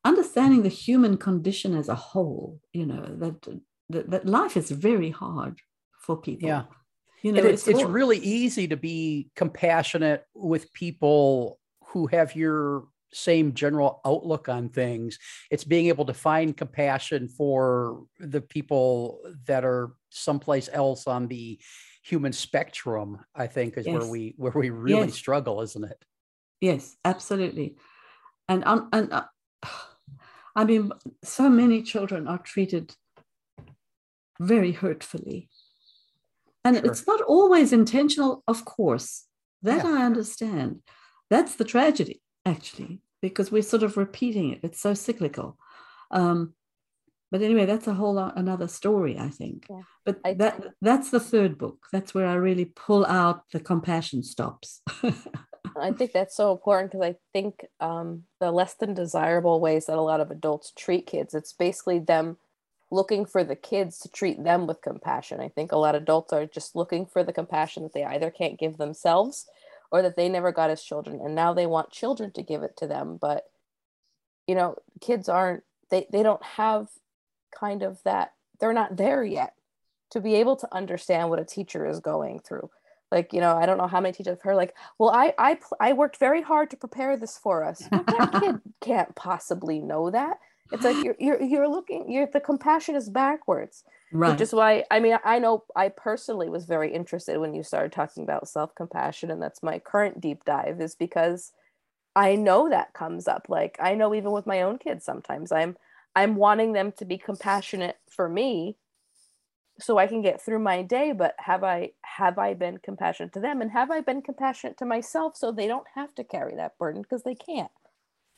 understanding the human condition as a whole you know that, that, that life is very hard for people yeah you know it's, it's, it's really easy to be compassionate with people who have your same general outlook on things it's being able to find compassion for the people that are someplace else on the human spectrum i think is yes. where we where we really yes. struggle isn't it yes absolutely. And um, and uh, i mean so many children are treated very hurtfully. And sure. it's not always intentional of course. That yeah. i understand. That's the tragedy actually because we're sort of repeating it. It's so cyclical. Um, but anyway that's a whole lot, another story i think. Yeah. but I that that's the third book. That's where i really pull out the compassion stops I think that's so important because I think um, the less than desirable ways that a lot of adults treat kids, it's basically them looking for the kids to treat them with compassion. I think a lot of adults are just looking for the compassion that they either can't give themselves or that they never got as children. And now they want children to give it to them. But, you know, kids aren't, they, they don't have kind of that, they're not there yet to be able to understand what a teacher is going through like you know i don't know how many teachers have heard like well i i i worked very hard to prepare this for us. Well, that kid can't possibly know that. It's like you're you're, you're looking you're the compassion is backwards right. which is why i mean i know i personally was very interested when you started talking about self-compassion and that's my current deep dive is because i know that comes up. Like i know even with my own kids sometimes i'm i'm wanting them to be compassionate for me so I can get through my day but have I have I been compassionate to them? And have I been compassionate to myself so they don't have to carry that burden? Because they can't.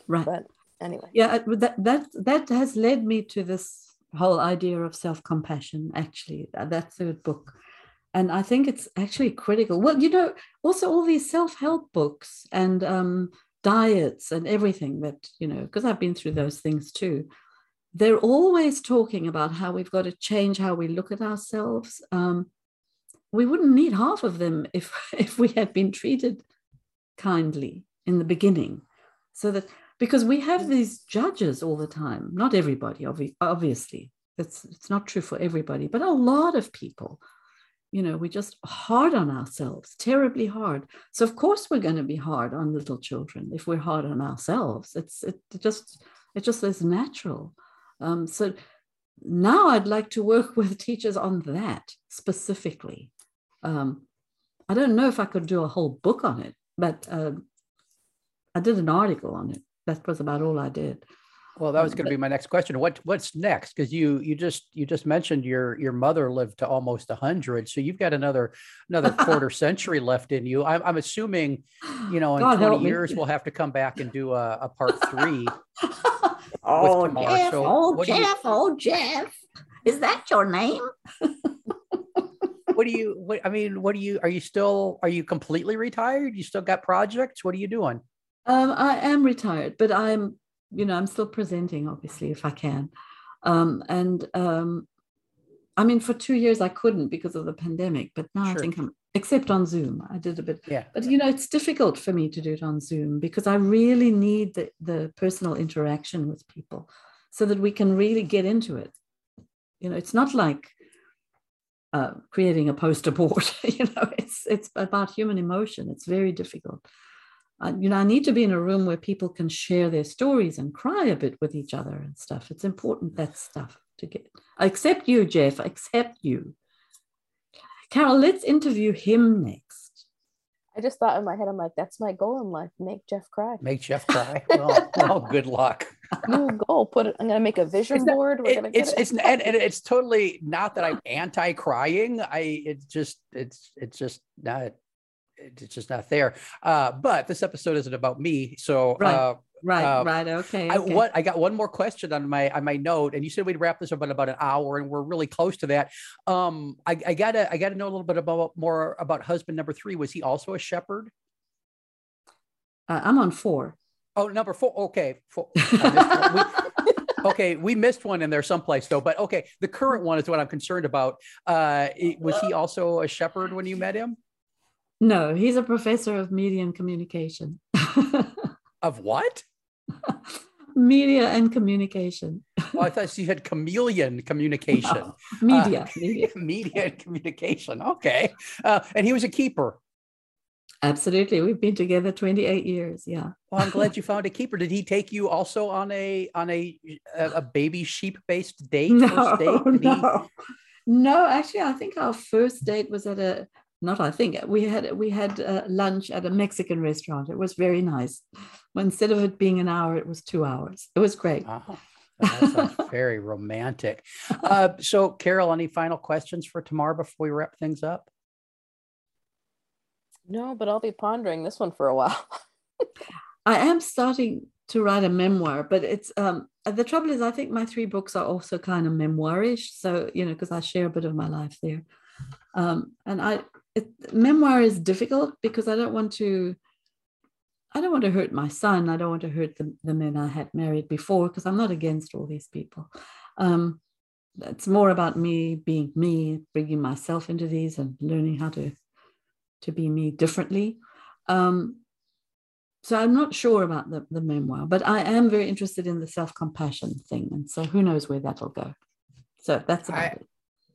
Right. But anyway. Yeah that that that has led me to this whole idea of self-compassion actually. That third book. And I think it's actually critical. Well you know also all these self-help books and um diets and everything that you know because I've been through those things too they're always talking about how we've got to change how we look at ourselves. Um, we wouldn't need half of them if if we had been treated kindly in the beginning, so that because we have these judges all the time. Not everybody, obviously, it's it's not true for everybody, but a lot of people. You know, we're just hard on ourselves, terribly hard. So of course we're going to be hard on little children if we're hard on ourselves. It's it just it just is natural. Um, so now I'd like to work with teachers on that specifically. Um, I don't know if I could do a whole book on it, but uh, I did an article on it. That was about all I did. Well, that was going to be my next question. What what's next? Because you you just you just mentioned your your mother lived to almost hundred, so you've got another another quarter century left in you. I'm, I'm assuming, you know, in God twenty years we'll have to come back and do a, a part three. oh, Jeff! Oh, Jeff! Oh, Jeff! Is that your name? what do you? What I mean, what do you? Are you still? Are you completely retired? You still got projects? What are you doing? Um, I am retired, but I'm you know, I'm still presenting, obviously, if I can. Um, and um, I mean, for two years I couldn't because of the pandemic, but now sure. I think I'm, except on Zoom, I did a bit. Yeah. But you know, it's difficult for me to do it on Zoom because I really need the, the personal interaction with people so that we can really get into it. You know, it's not like uh, creating a poster board. you know, it's it's about human emotion. It's very difficult. Uh, you know, I need to be in a room where people can share their stories and cry a bit with each other and stuff. It's important that stuff to get. Except you, Jeff. Except you. Carol, let's interview him next. I just thought in my head, I'm like, that's my goal in life: make Jeff cry. Make Jeff cry. Well, well good luck. New goal. Put it. I'm gonna make a vision It's not- board. We're It- gonna get it's it. it's and, and it's totally not that I'm anti-crying. I it's just it's it's just not it's just not there. Uh, but this episode isn't about me, so Right. uh, Right, Uh, right, okay. I okay. what I got one more question on my on my note, and you said we'd wrap this up in about an hour, and we're really close to that. Um, I, I gotta I gotta know a little bit about more about husband number three. Was he also a shepherd? Uh, I'm on four. Oh, number four. Okay, four. I missed one. We- okay, we missed one in there someplace though. But okay, the current one is what I'm concerned about. Uh, was he also a shepherd when you met him? No, he's a professor of media and communication. Of what? media and communication. Oh, I thought you had chameleon communication. Media, media. Media and communication. Okay. Uh, and he was a keeper. Absolutely. We've been together 28 years. Yeah. Well, I'm glad you found a keeper. Did he take you also on a on a a, baby sheep based date? No, date? Did he- no. No, actually, I think our first date was at a not I think we had we had uh, lunch at a Mexican restaurant. It was very nice. But instead of it being an hour, it was two hours. It was great. That sounds very romantic. Uh, so, Carol, any final questions for tomorrow before we wrap things up? no, but I'll be pondering this one for a while. I am starting to write a memoir, but it's um the trouble is I think my three books are also kind of memoirish. So you know, because I share a bit of my life there, um, and I it, memoir is difficult because I don't want to. I don't want to hurt my son. I don't want to hurt the, the men I had married before because I'm not against all these people. Um, it's more about me being me, bringing myself into these and learning how to to be me differently. Um, so I'm not sure about the, the memoir, but I am very interested in the self-compassion thing. And so who knows where that'll go. So that's about I- it.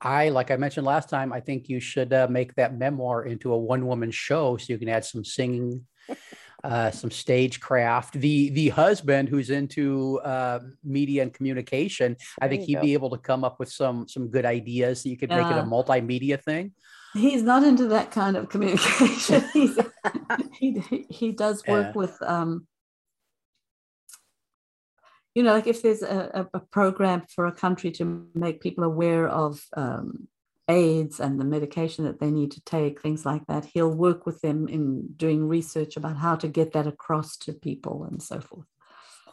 I, like I mentioned last time, I think you should uh, make that memoir into a one woman show so you can add some singing, uh, some stagecraft. The the husband who's into uh, media and communication, I think he'd go. be able to come up with some some good ideas. So you could make it Yeah. a multimedia thing. He's not into that kind of communication. He's, he, he- he does work Yeah. with, um, you know, like if there's a, a, program for a country to make people aware of um, AIDS and the medication that they need to take, things like that, he'll work with them in doing research about how to get that across to people and so forth.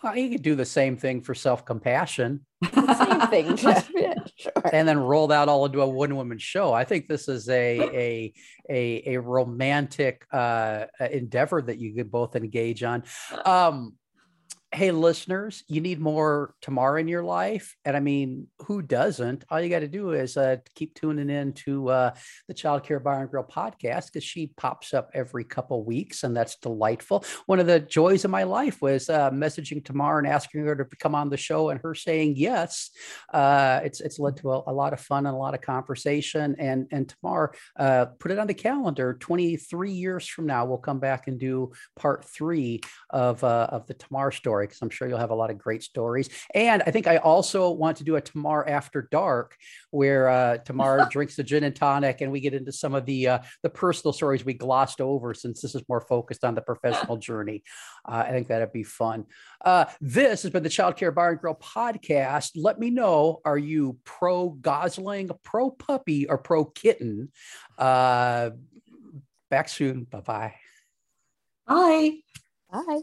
Well, you could do the same thing for self compassion. Same thing, Jeff. Yeah, sure. and then roll that all into a one woman show. I think this is a a a, a romantic uh, endeavor that you could both engage on. Um, hey, listeners, you need more Tamar in your life, and I mean, who doesn't? All you got to do is uh, keep tuning in to uh, the Child Care Bar and Grill podcast because she pops up every couple weeks, and that's delightful. One of the joys of my life was uh, messaging Tamar and asking her to come on the show, and her saying yes uh, it's it's led to a, a lot of fun and a lot of conversation. And and Tamar, uh, put it on the calendar. Twenty three years from now, we'll come back and do part three of uh, of the Tamar story because I'm sure you'll have a lot of great stories. And I think I also want to do a Tamar after dark where uh, Tamar drinks the gin and tonic, and we get into some of the uh, the personal stories we glossed over since this is more focused on the professional journey. Uh, I think that'd be fun. Uh, this has been the Child Care Bar and Grill podcast. Let me know: Are you pro Gosling, pro puppy, or pro kitten? Uh, back soon. Bye bye. Bye. Bye.